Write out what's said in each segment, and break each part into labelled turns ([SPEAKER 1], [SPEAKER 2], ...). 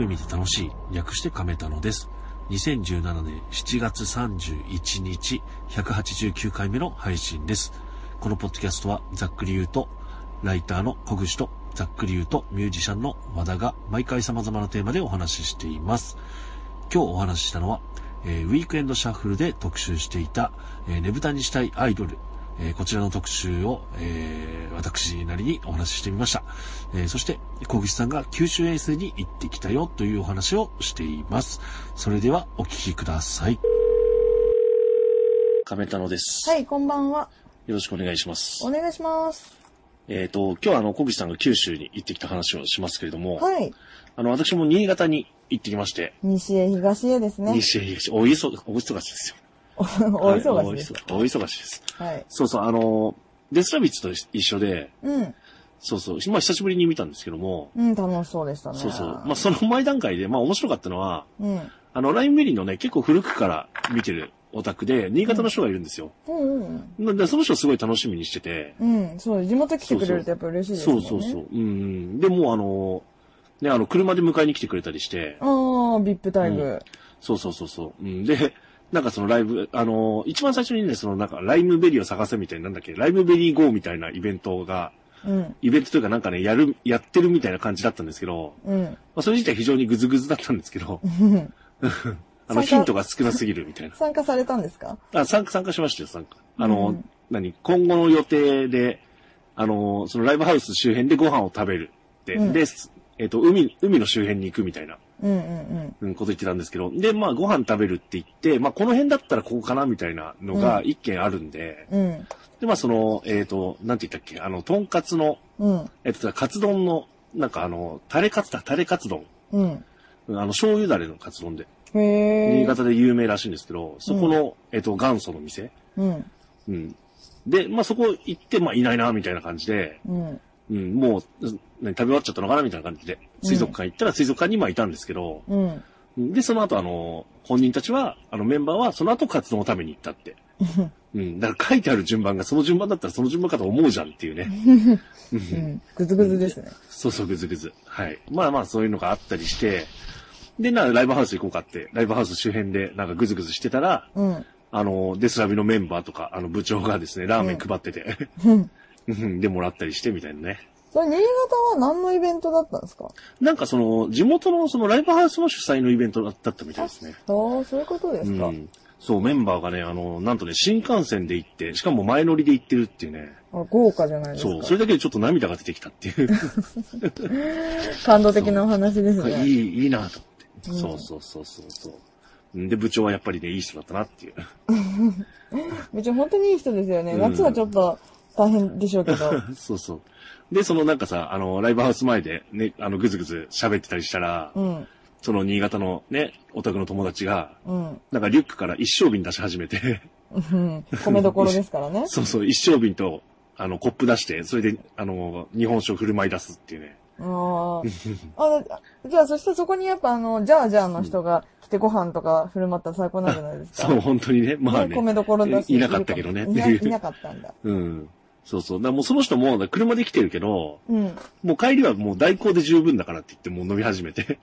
[SPEAKER 1] 亀見て楽しい、略して亀たのです。2017年7月31日、189回目の配信です。このポッドキャストは、ざっくり言うと、ライターの小口と、ざっくり言うと、ミュージシャンの和田が、毎回様々なテーマでお話ししています。今日お話ししたのは、えーウィークエンドシャッフルで特集していた、えー、ねぶたにしたいアイドル、えーこちらの特集を、えー私なりにお話ししてみました。えーそして、小口さんが九州遠征に行ってきたよというお話をしています。それではお聞きください。亀田野です。
[SPEAKER 2] はい、こんばんは。
[SPEAKER 1] よろしくお願いします。
[SPEAKER 2] お願いします。
[SPEAKER 1] えっ、と、今日はあの、小口さんが九州に行ってきた話をしますけれども、
[SPEAKER 2] はい。
[SPEAKER 1] あの、私も新潟に行ってきまして、
[SPEAKER 2] 西へ東へですね。
[SPEAKER 1] 西へ東、大忙大忙しですよ。
[SPEAKER 2] お大忙しです。
[SPEAKER 1] はい大忙しです。
[SPEAKER 2] はい。
[SPEAKER 1] そうそう、あの、デスラビッツと一緒で、
[SPEAKER 2] うん。
[SPEAKER 1] そうそう、まあ久しぶりに見たんですけども、
[SPEAKER 2] うん、楽しそうでしたね。
[SPEAKER 1] そうそう、まあその前段階で、まあ面白かったのは、
[SPEAKER 2] うん。
[SPEAKER 1] あの、ラインベリーのね、結構古くから見てるオタクで、新潟の人がいるんですよ。
[SPEAKER 2] うんうん
[SPEAKER 1] なんで、その人すごい楽しみにしてて、
[SPEAKER 2] うん。うん、そう、地元来てくれるとやっぱ嬉しいですね。
[SPEAKER 1] うそうそう。うんうん。でもうあの、ね、あの、車で迎えに来てくれたりして、
[SPEAKER 2] ああ、ビップ待遇。
[SPEAKER 1] そうそうそうそう。うん、で、なんかそのライブ、あの、一番最初にね、そのなんかライムベリーを探せみたいな、なんだっけ、ライムベリー GO みたいなイベントが、
[SPEAKER 2] うん。
[SPEAKER 1] イベントというかなんかね、やる、やってるみたいな感じだったんですけど、
[SPEAKER 2] うん。
[SPEAKER 1] まあ、それ自体非常にグズグズだったんですけど、あの、ヒントが少なすぎるみたいな。
[SPEAKER 2] 参加されたんですか？
[SPEAKER 1] あ、参加、参加しましたよ、参加。あの、
[SPEAKER 2] うん
[SPEAKER 1] 何？今後の予定で、あの、そのライブハウス周辺でご飯を食べるって、
[SPEAKER 2] うん
[SPEAKER 1] で、えっ、と、海、海の周辺に行くみたいな、
[SPEAKER 2] うんうん
[SPEAKER 1] うん、こと言ってたんですけど、で、まあ、ご飯食べるって言って、まあ、この辺だったらここかなみたいなのが一軒あるんで、
[SPEAKER 2] うん。うん。
[SPEAKER 1] で、まあ、その、えっ、と、なんて言ったっけ、あの、とんかつの、
[SPEAKER 2] うん。
[SPEAKER 1] えっ、と、カツ丼の、なんかあの、タレカツだ、タレカツ丼。
[SPEAKER 2] うん。
[SPEAKER 1] うんあの、醤油だれのカツ丼で。新潟で有名らしいんですけど、そこの、えっ、と、元祖の店。
[SPEAKER 2] うん。
[SPEAKER 1] うん。で、まあ、そこ行って、まあ、いないな、みたいな感じで、
[SPEAKER 2] うん。
[SPEAKER 1] うん、もう、うん何食べ終わっちゃったのかな、みたいな感じで、水族館行ったら水族館にまあいたんですけど、
[SPEAKER 2] うん。
[SPEAKER 1] うんで、その後、あの、本人たちは、あの、メンバーは、その後カツ丼を食べに行ったって。うん。だから書いてある順番がその順番だったらその順番かと思うじゃんっていうね。う
[SPEAKER 2] うんん。ぐずぐずですね。
[SPEAKER 1] そうそう、ぐずぐず。はい。まあまあ、そういうのがあったりして、で、な、ライブハウス行こうかって、ライブハウス周辺でなんかぐずぐずしてたら、
[SPEAKER 2] うん。
[SPEAKER 1] あの、デスラビのメンバーとか、あの、部長がですね、ラーメン配ってて、
[SPEAKER 2] うん。
[SPEAKER 1] うんで、もらったりしてみたいなね。
[SPEAKER 2] それ、新潟は何のイベントだったんですか？
[SPEAKER 1] なんかその、地元のそのライブハウスの主催のイベントだったみたいですね。
[SPEAKER 2] そう、そういうことですか。
[SPEAKER 1] うん。そう、メンバーがね、あの、なんとね、新幹線で行って、しかも前乗りで行ってるっていうね。
[SPEAKER 2] あ豪華じゃないですか。
[SPEAKER 1] そう、それだけでちょっと涙が出てきたっていう。
[SPEAKER 2] 感動的なお話ですね。
[SPEAKER 1] いい、いいなと思って。
[SPEAKER 2] うん
[SPEAKER 1] そうそうそうそうそう。で、部長はやっぱりね、いい人だったなっていう。
[SPEAKER 2] めっちゃ本当にいい人ですよね。
[SPEAKER 1] うん
[SPEAKER 2] 夏はちょっと大変でしょうけど。
[SPEAKER 1] そうそう。で、そのなんかさ、あの、ライブハウス前でね、あの、ぐずぐず喋ってたりしたら、
[SPEAKER 2] うん。
[SPEAKER 1] その新潟のね、オタクの友達が、
[SPEAKER 2] うん。
[SPEAKER 1] なんかリュックから一升瓶出し始めて、
[SPEAKER 2] うん。米どころですからね。
[SPEAKER 1] そうそう、一升瓶と、あの、コップ出して、それで、あの、日本酒を振る舞い出すっていうね。
[SPEAKER 2] ああ。あ、じゃあそしてそこにやっぱあの、ジャージャーの人が来てご飯とか振る舞ったら最高なんじゃないですか？
[SPEAKER 1] そう、本当にね、まあね。
[SPEAKER 2] 米どころだし。
[SPEAKER 1] いなかったけどね。
[SPEAKER 2] いないいなかったんだ。
[SPEAKER 1] うん。そうそう。だもうその人も、車で来てるけど、
[SPEAKER 2] うん。
[SPEAKER 1] もう帰りはもう代行で十分だからって言ってもう飲み始めて。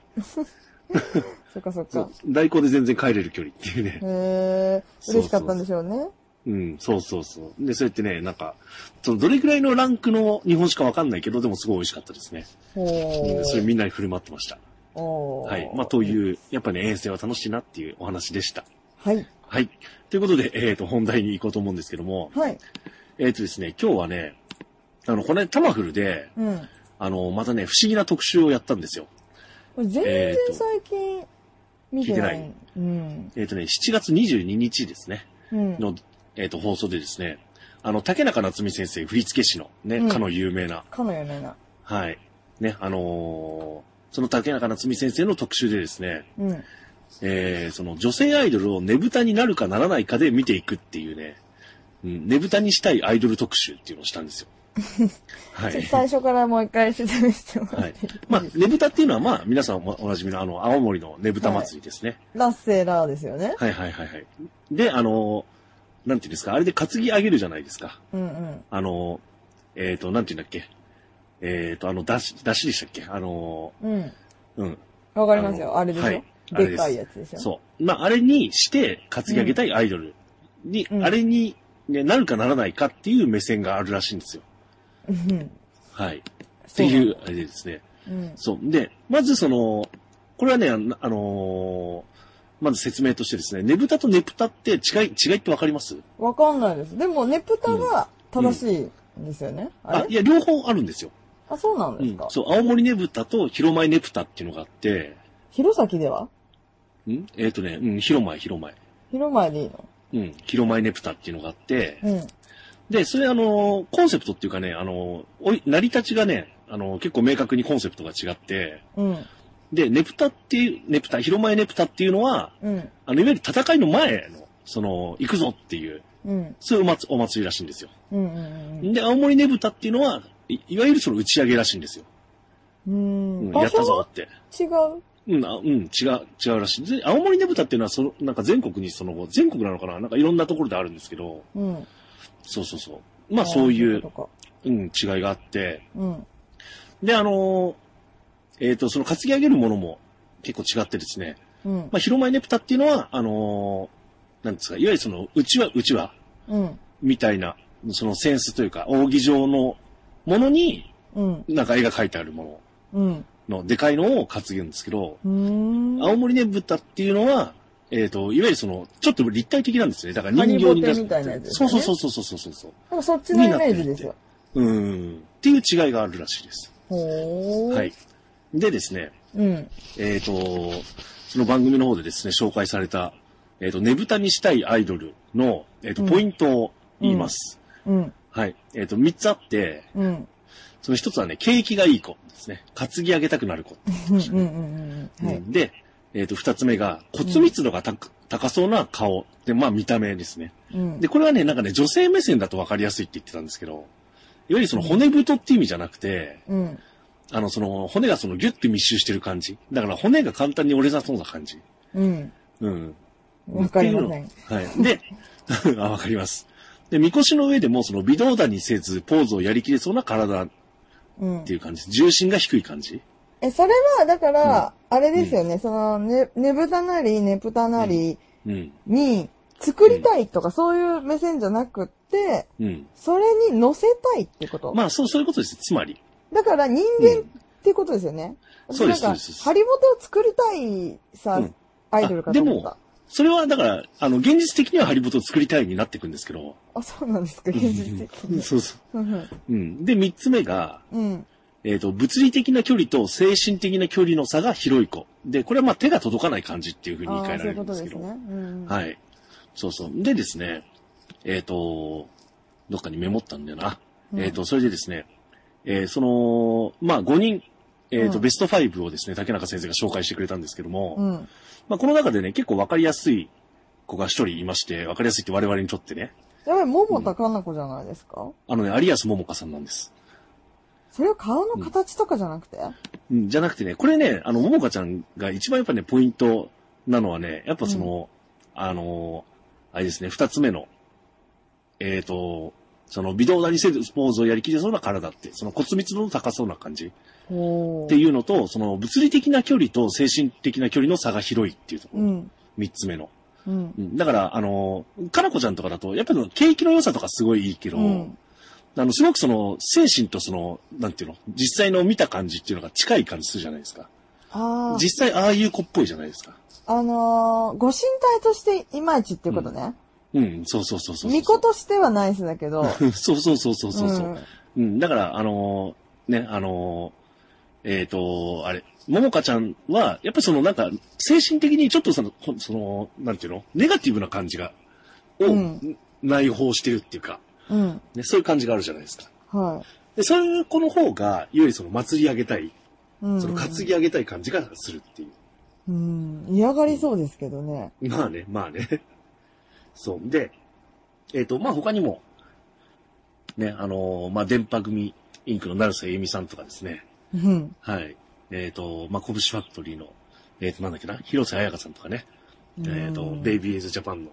[SPEAKER 2] そっかそっか。
[SPEAKER 1] 代行で全然帰れる距離っていうね。
[SPEAKER 2] へえ、嬉しかったんでしょうね。
[SPEAKER 1] うん、そうそうそう。で、そうやってね、なんか、そのどれくらいのランクの日本酒かわかんないけど、でもすごい美味しかったですね。
[SPEAKER 2] ほ
[SPEAKER 1] うん、それ
[SPEAKER 2] ー。
[SPEAKER 1] みんなに振る舞ってました。
[SPEAKER 2] おー
[SPEAKER 1] はい。まあ、という、やっぱね、遠征は楽しいなっていうお話でした。
[SPEAKER 2] はい。
[SPEAKER 1] はい。ということで、えっ、と、本題に行こうと思うんですけども、
[SPEAKER 2] はい。
[SPEAKER 1] えっ、とですね、今日はね、あの、これ、タマフルで、
[SPEAKER 2] うん。
[SPEAKER 1] あの、またね、不思議な特集をやったんですよ。
[SPEAKER 2] 全然最近見てない。
[SPEAKER 1] 聞いてない
[SPEAKER 2] うん。
[SPEAKER 1] えっ、とね、7月22日ですね、
[SPEAKER 2] うん。
[SPEAKER 1] の、えっ、と、放送でですね、あの、竹中夏美先生、振付師のね、
[SPEAKER 2] うん
[SPEAKER 1] かの有名な、
[SPEAKER 2] かのよねな。
[SPEAKER 1] はい。ね、あのーその竹中夏美先生の特集でですね、
[SPEAKER 2] うん。
[SPEAKER 1] えー、その女性アイドルをねぶたになるかならないかで見ていくっていうね、うん、ねぶたにしたいアイドル特集っていうのをしたんですよ。はい。
[SPEAKER 2] 最初からもう一回説明してもら
[SPEAKER 1] はい
[SPEAKER 2] っていい。
[SPEAKER 1] まあ、ねぶたっていうのは、まあ、皆さんおおなじみのあの、青森のねぶた祭りですね。
[SPEAKER 2] ラッセラーですよね。
[SPEAKER 1] はいはいはいはい。で、あのーなんていうんですか、あれで担ぎ上げるじゃないですか。
[SPEAKER 2] うんうん。
[SPEAKER 1] あのーえっ、と、なんていうんだっけ？えっ、と、あの、だし、だしでしたっけ？あの
[SPEAKER 2] うん。
[SPEAKER 1] ーうん。
[SPEAKER 2] わかりますよ。あれでしょ、
[SPEAKER 1] はいで
[SPEAKER 2] かいやつですよ。
[SPEAKER 1] そう。まあ、あれにして担ぎ上げたいアイドルに、
[SPEAKER 2] うん
[SPEAKER 1] あれに、ね、なるかならないかっていう目線があるらしいんですよ。
[SPEAKER 2] うん。
[SPEAKER 1] はい。っていう、あれでですね。
[SPEAKER 2] うん。
[SPEAKER 1] そう。で、まずその、これはね、あの、ーまず説明としてですね、ねぶたとねぷたって違い、違いってわかります？
[SPEAKER 2] わかんないです。でも、ネプタが正しいんですよね？あ
[SPEAKER 1] いや、両方あるんですよ。
[SPEAKER 2] あ、そうなん
[SPEAKER 1] うん
[SPEAKER 2] ですか？。
[SPEAKER 1] そう、青森ねぶたと広前ねぷたっていうのがあって、
[SPEAKER 2] 弘前では？
[SPEAKER 1] ん？えっ、とね、うん、広前、広前。
[SPEAKER 2] 広前でいいの？
[SPEAKER 1] うん、広前ねぷたっていうのがあって、
[SPEAKER 2] うん。
[SPEAKER 1] で、それあの、コンセプトっていうかね、あの、おい、成り立ちがね、あの、結構明確にコンセプトが違って、
[SPEAKER 2] うん。
[SPEAKER 1] で、ネプタっていう、ネプタ、広前ネプタっていうのは、
[SPEAKER 2] うん。
[SPEAKER 1] あの、いわゆる戦いの前の、その、行くぞっていう、
[SPEAKER 2] うん。
[SPEAKER 1] そういうお祭りらしいんですよ。
[SPEAKER 2] うん。うん。
[SPEAKER 1] で、青森ねぶたっていうのは、いいわゆるその打ち上げらしいんですよ。
[SPEAKER 2] う。
[SPEAKER 1] うんん、やったぞって。
[SPEAKER 2] 違う？
[SPEAKER 1] うん、あうん、違う、違うらしい。で、青森ねぶたっていうのは、その、なんか全国にその、全国なのかな？なんかいろんなところであるんですけど、
[SPEAKER 2] うん。
[SPEAKER 1] そうそうそう。まあそういう、うん、違いがあって、
[SPEAKER 2] うん。
[SPEAKER 1] で、あのーえっ、と、その担ぎ上げるものも結構違ってですね、
[SPEAKER 2] うん。
[SPEAKER 1] まあ、広前ネプタっていうのは、あのーなんですか、いわゆるその、うちわ、うちわ、
[SPEAKER 2] うん。
[SPEAKER 1] みたいな、そのセンスというか、扇状のものに、
[SPEAKER 2] うん。
[SPEAKER 1] なんか絵が描いてあるも
[SPEAKER 2] うん。
[SPEAKER 1] のの、でかいのを担ぐんですけど、
[SPEAKER 2] うーん。
[SPEAKER 1] 青森ねぶたっていうのは、えっ、と、いわゆるその、ちょっと立体的なんですね。だから人形に
[SPEAKER 2] ハリボテみたいなやつです
[SPEAKER 1] そう
[SPEAKER 2] よね
[SPEAKER 1] そうそうそうそうそうそう。
[SPEAKER 2] なんかそっちのイメージですよ。
[SPEAKER 1] うん。っていう違いがあるらしいです。
[SPEAKER 2] ほー。
[SPEAKER 1] はい。。でですね、
[SPEAKER 2] うん。
[SPEAKER 1] えっ、と、その番組の方でですね、紹介された、えっ、と、ねぶたにしたいアイドルの、えっ、と、
[SPEAKER 2] うん
[SPEAKER 1] ポイントを言います。
[SPEAKER 2] うん。
[SPEAKER 1] はい。えっ、と、三つあって、
[SPEAKER 2] うん。
[SPEAKER 1] その一つはね、景気がいい子ですね。担ぎ上げたくなる子。
[SPEAKER 2] うん。うん。うん。うん。はい。
[SPEAKER 1] うんで、えっ、と、二つ目が骨密度が高高そうな顔。で、まあ見た目ですね。
[SPEAKER 2] うん。
[SPEAKER 1] で、これはね、なんかね、女性目線だと分かりやすいって言ってたんですけど、いわゆるその骨太っていう意味じゃなくて、
[SPEAKER 2] うん。
[SPEAKER 1] あの、その骨がそのギュッて密集してる感じ。だから骨が簡単に折れなそうな感じ。
[SPEAKER 2] うん。
[SPEAKER 1] うん。
[SPEAKER 2] わかりません。
[SPEAKER 1] っていうのはい。で、あ、わかります。で、みこしの上でもその微動だにせず、ポーズをやりきれそうな体っ
[SPEAKER 2] うん
[SPEAKER 1] て。いう感じです。重心が低い感じ？
[SPEAKER 2] え、それは、だから、あれですよね、その、ね、ねぶたなり、ねぷたなり
[SPEAKER 1] うん。
[SPEAKER 2] に、作りたいとか、そういう目線じゃなくって、
[SPEAKER 1] うん。
[SPEAKER 2] それに乗せたいってこと？
[SPEAKER 1] まあ、そう、そういうことです。つまり。
[SPEAKER 2] だから人間ってことですよね。
[SPEAKER 1] そうです
[SPEAKER 2] なんか
[SPEAKER 1] そうです
[SPEAKER 2] ハリボテを作りたいさ、
[SPEAKER 1] うん
[SPEAKER 2] アイドルかと思っ
[SPEAKER 1] あ
[SPEAKER 2] た。
[SPEAKER 1] それは、だから、あの、現実的にはハリボテを作りたいになっていくんですけど。
[SPEAKER 2] あ、そうなんですか、現実的に。
[SPEAKER 1] そうそ
[SPEAKER 2] うん
[SPEAKER 1] う。うん。で、三つ目が、
[SPEAKER 2] うん。
[SPEAKER 1] えっ、と、物理的な距離と精神的な距離の差が広い子。で、これはまあ手が届かない感じっていうふうに言い換えら
[SPEAKER 2] そういうこ
[SPEAKER 1] れるんですけど。
[SPEAKER 2] とですね。うん。
[SPEAKER 1] はい。そうそう。でですね、えっ、と、どっかにメモったんだよな。
[SPEAKER 2] うん
[SPEAKER 1] えっ、と、それでですね、えーその、まあ5人、えっ、と、
[SPEAKER 2] うん
[SPEAKER 1] ベスト5をですね、竹中先生が紹介してくれたんですけども、
[SPEAKER 2] うん。
[SPEAKER 1] まあこの中でね、結構わかりやすい子が一人いまして、わかりやすいって我々にとってね、
[SPEAKER 2] やばい、桃田かな子じゃないですか、
[SPEAKER 1] あのね、有安桃香さんなんです。
[SPEAKER 2] それは顔の形とかじゃなくて、
[SPEAKER 1] うん、じゃなくてね、これね、あの、桃香ちゃんが一番やっぱね、ポイントなのはね、やっぱその、あの、あれですね、二つ目の、えっ、と、その微動だにせずスポーズをやりきれそうな体って、その骨密度の高そうな感じ。
[SPEAKER 2] ほ
[SPEAKER 1] っていうのと、その物理的な距離と精神的な距離の差が広いっていうところ。
[SPEAKER 2] うん。
[SPEAKER 1] 三、つ目の。
[SPEAKER 2] うん。
[SPEAKER 1] うんだから、あの、かなこちゃんとかだと、やっぱり景気の良さとかすごいいいけど、
[SPEAKER 2] うん
[SPEAKER 1] あの、すごくその、精神とその、なんていうの、実際の見た感じっていうのが近い感じするじゃないですか。
[SPEAKER 2] ああ。
[SPEAKER 1] 実際ああいう子っぽいじゃないですか。
[SPEAKER 2] あのーご神体としていまいちっていうことね。
[SPEAKER 1] うん、そうそうそうそうそう。
[SPEAKER 2] 巫女としてはナイスだけど。
[SPEAKER 1] そうそうそうそうそう。う
[SPEAKER 2] うん
[SPEAKER 1] うん、だから、あのーね、あのーえっ、と、あれ、ももかちゃんは、やっぱりそのなんか、精神的にちょっとその、ほその、なんていうの？ネガティブな感じが、を、
[SPEAKER 2] うん
[SPEAKER 1] 内包してるっていうか、
[SPEAKER 2] うん。
[SPEAKER 1] ね、そういう感じがあるじゃないですか。
[SPEAKER 2] は
[SPEAKER 1] で、そういう子の方が、いわゆるその祭り上げたい、
[SPEAKER 2] い。うん。
[SPEAKER 1] その担ぎ上げたい感じがするっていう。
[SPEAKER 2] うん。嫌がりそうですけどね。
[SPEAKER 1] まあね、まあね。そう。で、えっ、と、まあ他にも、ね、あのーまあ電波組インクの成瀬由美さんとかですね。
[SPEAKER 2] うん。
[SPEAKER 1] はい。えっ、と、まあ、拳ファクトリーの、えっ、と、なんだっけな、広瀬彩香さんとかね。えっ、と、ベイビーエイズジャパンの、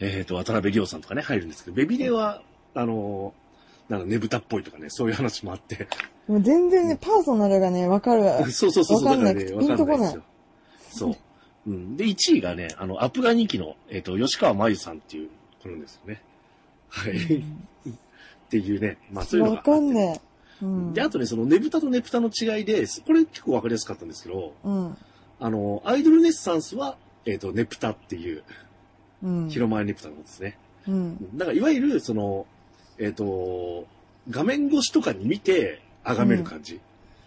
[SPEAKER 1] えっ、と、渡辺亮さんとかね、入るんですけど、ベビレは、あのーなんかねぶたっぽいとかね、そういう話もあって。
[SPEAKER 2] もう全然ね、パーソナルがね、わかるわ。
[SPEAKER 1] そうそうそうそう、
[SPEAKER 2] わかんない
[SPEAKER 1] だからね、
[SPEAKER 2] ピンとこない
[SPEAKER 1] ですよ。そう。うん。で、1位がね、あの、アップガ人気の、えっ、と、吉川真由さんっていう、これですよね。はい。っていうね、まあそういうのが
[SPEAKER 2] わ。かんねえ。うん。
[SPEAKER 1] で、あとね、そのねぶたとねぷたの違いで、これ結構わかりやすかったんですけど、
[SPEAKER 2] うん。
[SPEAKER 1] あの、アイドルネッサンスは、えっ、と、ねぷたっていう、
[SPEAKER 2] うん。
[SPEAKER 1] 広前ねぷたのことですね。
[SPEAKER 2] うん。
[SPEAKER 1] だから、いわゆる、その、えっ、と、画面越しとかに見て、崇める感じ。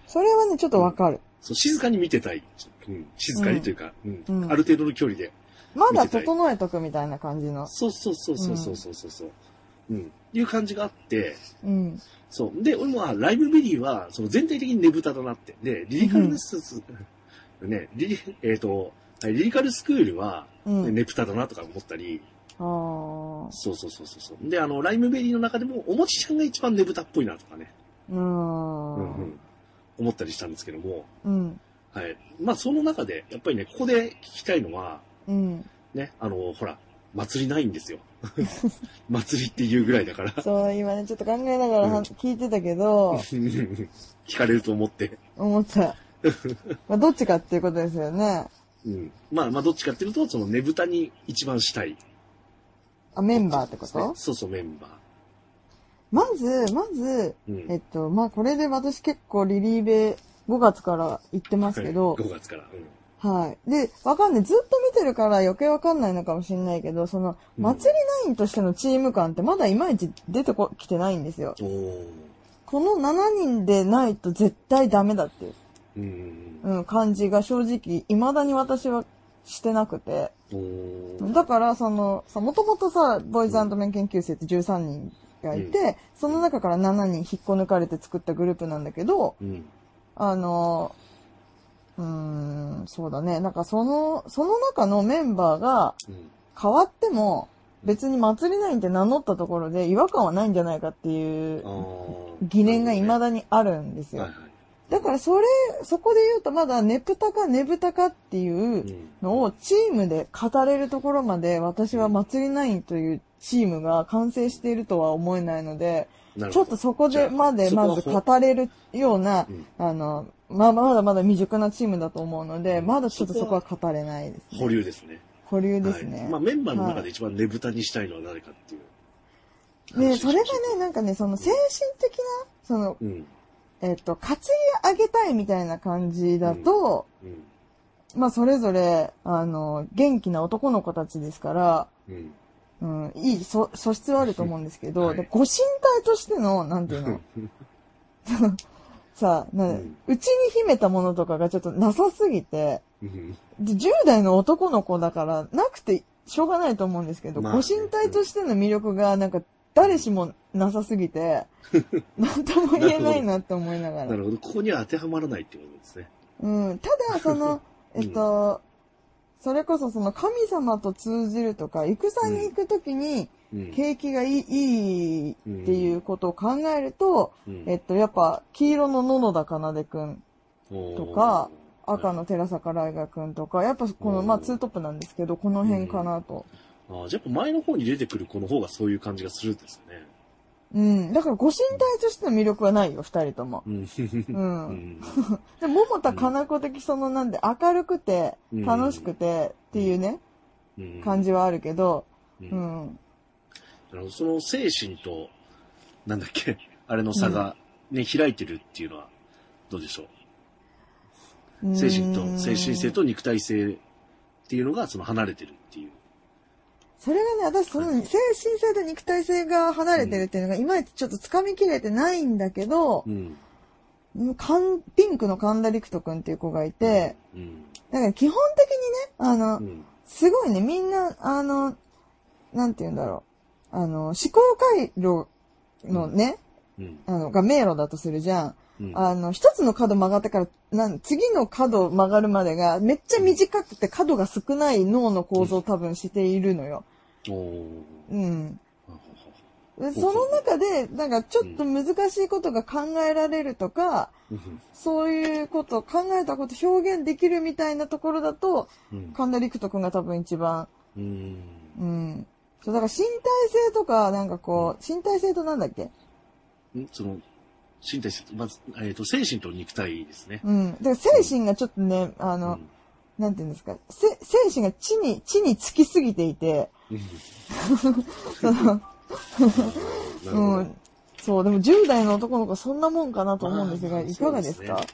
[SPEAKER 2] それはね、ちょっとわかる。
[SPEAKER 1] そう、静かに見てたい。うん、静かにというか、うん
[SPEAKER 2] うん
[SPEAKER 1] ある程度の距離で。
[SPEAKER 2] まだ整えとくみたいな感じの。
[SPEAKER 1] そうそうそうそうそうそうそうそう。うん。いう感じがあって、
[SPEAKER 2] うん。
[SPEAKER 1] そう。で、俺も、あライブベリーは、その全体的にねぶただなって。で、リリカルネスス、ね、リリ、えっ、と、はいリリカルスクールは、
[SPEAKER 2] うん。
[SPEAKER 1] ねぷただなとか思ったり、
[SPEAKER 2] ああ。
[SPEAKER 1] そうそうそうそうそう。で、あの、ライムベリーの中でも、おもちちゃんが一番ねぶたっぽいなとかね、
[SPEAKER 2] う。
[SPEAKER 1] うんうんん、思ったりしたんですけども、
[SPEAKER 2] うん。
[SPEAKER 1] はい。まあ、その中で、やっぱりね、ここで聞きたいのは、
[SPEAKER 2] うん。
[SPEAKER 1] ね、あの、ほら、祭りないんですよ。祭りっていうぐらいだから。
[SPEAKER 2] そう、今ね、ちょっと考えながらは聞いてたけど、
[SPEAKER 1] 聞かれると思って。
[SPEAKER 2] 思った。まあ、どっちかっていうことですよね。
[SPEAKER 1] うん。まあまあ、どっちかっていうと、そのねぶたに一番したい、
[SPEAKER 2] あ、メンバーってこと？
[SPEAKER 1] そうそう、メンバー。
[SPEAKER 2] まず、まず、
[SPEAKER 1] うん。
[SPEAKER 2] えっと、まあ、これで私結構リリーベ5月から行ってますけど、
[SPEAKER 1] 5月から。うん。
[SPEAKER 2] はい。で、わかんない。ずっと見てるから余計わかんないのかもしれないけど、その、
[SPEAKER 1] うん
[SPEAKER 2] 祭りナインとしてのチーム感ってまだいまいち出てこ、きてないんですよ。この7人でないと絶対ダメだっていう、
[SPEAKER 1] うん。
[SPEAKER 2] うん、感じが正直、未だに私はしてなくて。だから、その、さ、もともとさ、ボーイズメン研究生って13人がいて、その中から7人引っこ抜かれて作ったグループなんだけど、
[SPEAKER 1] うん。
[SPEAKER 2] あの、うーん、そうだね。なんかその、その中のメンバーが
[SPEAKER 1] うん。
[SPEAKER 2] 変わっても、別に祭りナインって名乗ったところで違和感はないんじゃないかっていう
[SPEAKER 1] あー
[SPEAKER 2] 疑念が未だにあるんですよ。だからそれ、そこで言うとまだネプタかネブタかっていう
[SPEAKER 1] うん。
[SPEAKER 2] のをチームで語れるところまで私は祭りナインというチームが完成しているとは思えないので、ちょっとそこでまでまず語れるような
[SPEAKER 1] うん、
[SPEAKER 2] あの、まあ、まだまだ未熟なチームだと思うので、まだちょっとそこは語れないですね。
[SPEAKER 1] 保留ですね。
[SPEAKER 2] 保留ですね。
[SPEAKER 1] はい。まあ、メンバーの中で一番ねぶたにしたいのは誰かっていう。
[SPEAKER 2] ねそれがね、なんかね、その精神的な、その、
[SPEAKER 1] うん。
[SPEAKER 2] えっと、担ぎ上げたいみたいな感じだと、
[SPEAKER 1] うん。
[SPEAKER 2] まあ、それぞれ、あの、元気な男の子たちですから、
[SPEAKER 1] うん。
[SPEAKER 2] うん、いい素素質はあると思うんですけど、
[SPEAKER 1] はい
[SPEAKER 2] でご神体としての、なんていうの、さあ、な
[SPEAKER 1] う
[SPEAKER 2] ちに秘めたものとかがちょっとなさすぎて、
[SPEAKER 1] うん。
[SPEAKER 2] で10代の男の子だから、なくてしょうがないと思うんですけど、
[SPEAKER 1] まあ
[SPEAKER 2] ご神体としての魅力が、なんか、誰しもなさすぎて、なんとも言えないなって思いながら。
[SPEAKER 1] なるほど。ここには当てはまらないってことですね。
[SPEAKER 2] うん。ただ、その、えっと、それこそその神様と通じるとか、戦に行くときに
[SPEAKER 1] うん。
[SPEAKER 2] 景気がいいっていうことを考えると、
[SPEAKER 1] うん
[SPEAKER 2] えっと、やっぱ、黄色の野々田かなでくん、とか、赤の寺坂ライガくんとか、やっぱこの、まあ、ツートップなんですけど、この辺かなと。
[SPEAKER 1] ああ、じゃあやっぱ前の方に出てくる子の方がそういう感じがするんですよね。
[SPEAKER 2] うん。だから、ご神体としての魅力はないよ、二人とも。
[SPEAKER 1] うん。
[SPEAKER 2] う。
[SPEAKER 1] うんん。
[SPEAKER 2] で、桃田かな子的その、なんで、明るくて、
[SPEAKER 1] うん
[SPEAKER 2] 楽しくてっていうね、
[SPEAKER 1] うん
[SPEAKER 2] 感じはあるけど、
[SPEAKER 1] う
[SPEAKER 2] うんん。
[SPEAKER 1] あのその精神と、なんだっけ、あれの差がね、開いてるっていうのは、どうでしょう？精神と、精神性と肉体性っていうのが、その離れてる。
[SPEAKER 2] それがね、私、その、精神性と肉体性が離れてるっていうのが、いまいちちょっと掴みきれてないんだけど
[SPEAKER 1] う、ん。
[SPEAKER 2] かんピンクの神田陸斗くんっていう子がいて、
[SPEAKER 1] うん。
[SPEAKER 2] だから基本的にね、あの
[SPEAKER 1] う、ん。
[SPEAKER 2] すごいね、みんな、あの、なんて言うんだろう。あの、思考回路のね、
[SPEAKER 1] うん。
[SPEAKER 2] あの、が迷路だとするじゃん。
[SPEAKER 1] うん。
[SPEAKER 2] あの、一つの角曲がってから、なん、次の角曲がるまでが、めっちゃ短くて角が少ない脳の構造を多分しているのよ。うん。
[SPEAKER 1] ははは
[SPEAKER 2] でその中で、なんかちょっと難しいことが考えられるとか、
[SPEAKER 1] うん
[SPEAKER 2] そういうこと、考えたこと表現できるみたいなところだと、
[SPEAKER 1] うん。
[SPEAKER 2] 神田陸斗くんが多分一番、
[SPEAKER 1] うん。
[SPEAKER 2] うん。そう、だから身体性とか、なんかこう、身体性となんだっけ？
[SPEAKER 1] ん？その、身体、まず、えっ、と、精神と肉体ですね。
[SPEAKER 2] うん。だから精神がちょっとね、あの、
[SPEAKER 1] うん
[SPEAKER 2] なんていうんですか、せ精神が地に、地につきすぎていて、
[SPEAKER 1] うん
[SPEAKER 2] そ。うん。そう、でも10代の男の子そんなもんかなと思うんですが、
[SPEAKER 1] まあ
[SPEAKER 2] いかがですか？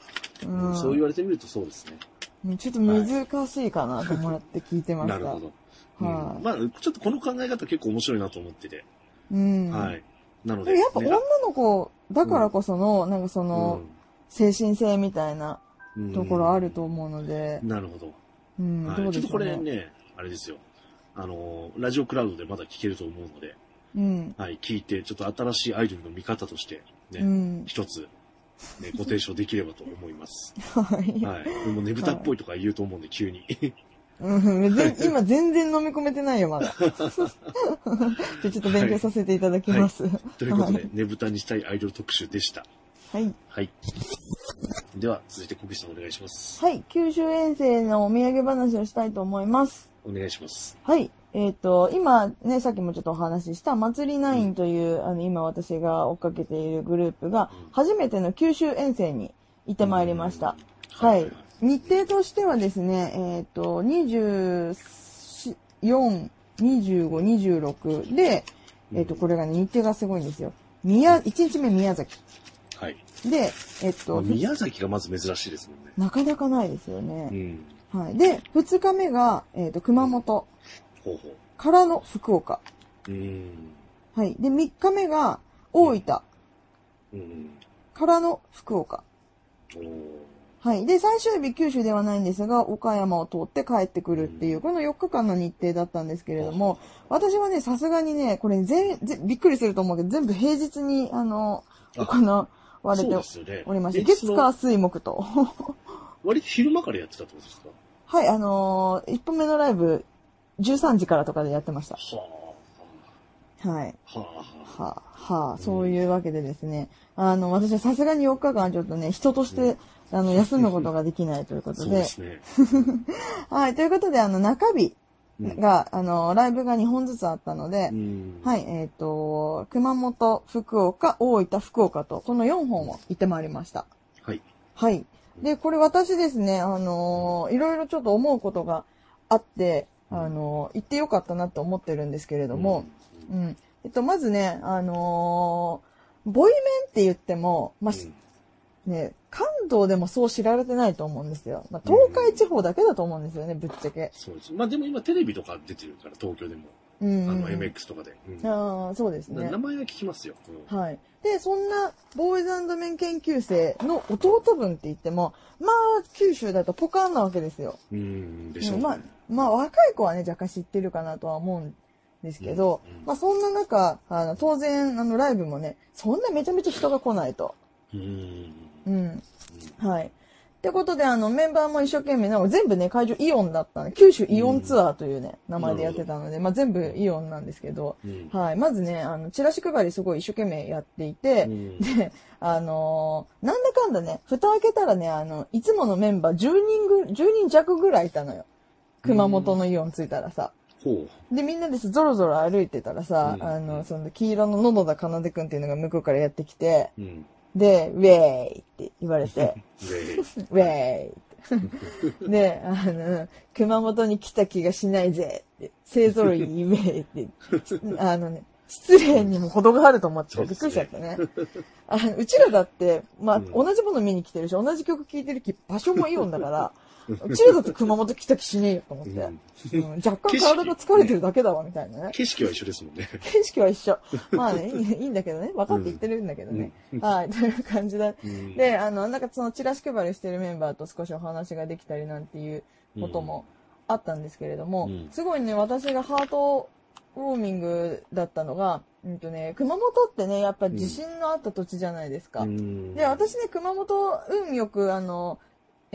[SPEAKER 1] うんそう言われてみるとそうですね。
[SPEAKER 2] うんちょっと難しいかなと思って聞いてました。
[SPEAKER 1] なるほど。うん
[SPEAKER 2] はい
[SPEAKER 1] まあ、ちょっとこの考え方結構面白いなと思ってて。
[SPEAKER 2] うん。
[SPEAKER 1] はい。なので。
[SPEAKER 2] やっぱ
[SPEAKER 1] ね
[SPEAKER 2] 女の子だからこその、なんかその、精神性みたいな
[SPEAKER 1] うん
[SPEAKER 2] ところあると思うので、
[SPEAKER 1] なるほど。
[SPEAKER 2] うん、
[SPEAKER 1] はい
[SPEAKER 2] どう
[SPEAKER 1] ちょっとこ。れね、あれですよ。あの、ラジオクラウドでまだ聞けると思うので、
[SPEAKER 2] うん。
[SPEAKER 1] はい、聞いて、ちょっと新しいアイドルの見方として、ね、
[SPEAKER 2] うん。
[SPEAKER 1] 一つ、ね、ご提唱できればと思います。
[SPEAKER 2] はい。
[SPEAKER 1] はい。でもねぶたっぽいとか言うと思うんで、急に。
[SPEAKER 2] うん、ぜ今全然飲み込めてないよ、まだ。じゃあちょっと勉強させていただきます。
[SPEAKER 1] ということで
[SPEAKER 2] はい、
[SPEAKER 1] ねぶたにしたいアイドル特集でした。
[SPEAKER 2] はい。
[SPEAKER 1] はい。では、続いて、小口さんお願いします。
[SPEAKER 2] はい。九州遠征のお土産話をしたいと思います。
[SPEAKER 1] お願いします。
[SPEAKER 2] はい。えっ、と、今ね、さっきもちょっとお話しした、祭りナインという、あの、今私が追っかけているグループが
[SPEAKER 1] うん、
[SPEAKER 2] 初めての九州遠征に行ってまいりました。
[SPEAKER 1] うん。
[SPEAKER 2] はい。日程としてはですね、えっ、と、24、25、26で、えっ、と、これがね、日程がすごいんですよ。宮、1日目宮崎。
[SPEAKER 1] はい。
[SPEAKER 2] で、えっ、と、
[SPEAKER 1] 宮崎がまず珍しいですもんね。
[SPEAKER 2] なかなかないですよ
[SPEAKER 1] う
[SPEAKER 2] ね。
[SPEAKER 1] ん。
[SPEAKER 2] はい。で、2日目が、えっ、と、熊本
[SPEAKER 1] ほうほ
[SPEAKER 2] からの福岡。
[SPEAKER 1] う。うん。
[SPEAKER 2] はい。で、3日目が大分
[SPEAKER 1] うん。
[SPEAKER 2] からの福岡。
[SPEAKER 1] おー
[SPEAKER 2] はい。で、最終日九州ではないんですが、岡山を通って帰ってくるっていう、この4日間の日程だったんですけれども、私はね、さすがにね、これ全、ぜびっくりすると思うけど、全部平日に、あの、
[SPEAKER 1] あ
[SPEAKER 2] 行われて。おりまして、
[SPEAKER 1] え
[SPEAKER 2] 月、
[SPEAKER 1] そ
[SPEAKER 2] 火、
[SPEAKER 1] の
[SPEAKER 2] 水、木と。
[SPEAKER 1] 割と昼間からやってたってことですか？
[SPEAKER 2] はい、あのー、1本目のライブ、13時からとかでやってました。
[SPEAKER 1] は
[SPEAKER 2] はい。
[SPEAKER 1] あ。はあ。は
[SPEAKER 2] はあ、はあ、そういうわけでですね、あの、私はさすがに4日間ちょっとね、人として、あの、休むことができないということで
[SPEAKER 1] そうで、すね。
[SPEAKER 2] はい、ということで、あの、中日
[SPEAKER 1] うん
[SPEAKER 2] が、あの、ライブが2本ずつあったので
[SPEAKER 1] う、ん。
[SPEAKER 2] はい、えっ、と、熊本、福岡、大分、福岡と、この4本を行ってまいりました。
[SPEAKER 1] はい。
[SPEAKER 2] はい。で、これ私ですね、あのいろいろちょっと思うことがあって、あの行ってよかったなと思ってるんですけれども、うん。えっと、まずね、あのーボイメンって言っても、まあ、
[SPEAKER 1] うん
[SPEAKER 2] ね、関東でもそう知られてないと思うんですよ。まあ、東海地方だけだと思うんですよね、ぶっちゃけ。
[SPEAKER 1] そうです。まあでも今テレビとか出てるから、東京でも。
[SPEAKER 2] うん、
[SPEAKER 1] あの MX とかで。うん
[SPEAKER 2] ああ、そうですね
[SPEAKER 1] 名。前は聞きますよ。うん
[SPEAKER 2] はい。で、そんな、ボーイズメン研究生の弟分って言っても、まあ、九州だとポカンなわけですよ。
[SPEAKER 1] うん、でしょうね。
[SPEAKER 2] まあ、まあ、若い子はね、若干知ってるかなとは思うんですけど、
[SPEAKER 1] うんうん
[SPEAKER 2] まあ、そんな中、あの、当然、あの、ライブもね、そんなめちゃめちゃ人が来ないと。
[SPEAKER 1] うん。
[SPEAKER 2] うん。はい。ってことで、あの、メンバーも一生懸命、なんか全部ね、会場イオンだったの。九州イオンツアーというね、名前でやってたので、まあ全部イオンなんですけど、
[SPEAKER 1] うん
[SPEAKER 2] はい。まずね、あの、チラシ配りすごい一生懸命やっていて、
[SPEAKER 1] うん
[SPEAKER 2] で、あのーなんだかんだね、蓋開けたらね、あの、いつものメンバー10人ぐ、10人弱ぐらいいたのよ。熊本のイオン着いたらさ。
[SPEAKER 1] ほ
[SPEAKER 2] で、みんなでゾロゾロ歩いてたらさ、
[SPEAKER 1] うん
[SPEAKER 2] あの、その、黄色の野田かなでくんっていうのが向こうからやってきて。で、ウェーイって言われて、
[SPEAKER 1] で、
[SPEAKER 2] ウェーイって。で、あの、熊本に来た気がしないぜって、勢揃いにウェーイって、あのね、失礼にも程があると思って、びっくりしちゃったね。あのうちらだって、まあ、
[SPEAKER 1] うん
[SPEAKER 2] 同じもの見に来てるし、同じ曲聴いてる気、場所もイオンだから、うちらだって熊本来た気しねえよと思って。
[SPEAKER 1] うん
[SPEAKER 2] うん若干体が疲れてるだけだわ、みたいなね。
[SPEAKER 1] 景色は一緒ですもんね。
[SPEAKER 2] 景色は一緒。まあね、いいんだけどね。分かって言ってるんだけどね。はい、という感じだ。
[SPEAKER 1] うん
[SPEAKER 2] で、あの、なんかそのチラシ配りしてるメンバーと少しお話ができたりなんていうこともあったんですけれども、
[SPEAKER 1] うん
[SPEAKER 2] すごいね、私がハートウォーミングだったのが、うんとね、熊本ってね、やっぱ地震のあった土地じゃないですか。
[SPEAKER 1] うん
[SPEAKER 2] で、私ね、熊本、運よく、あの、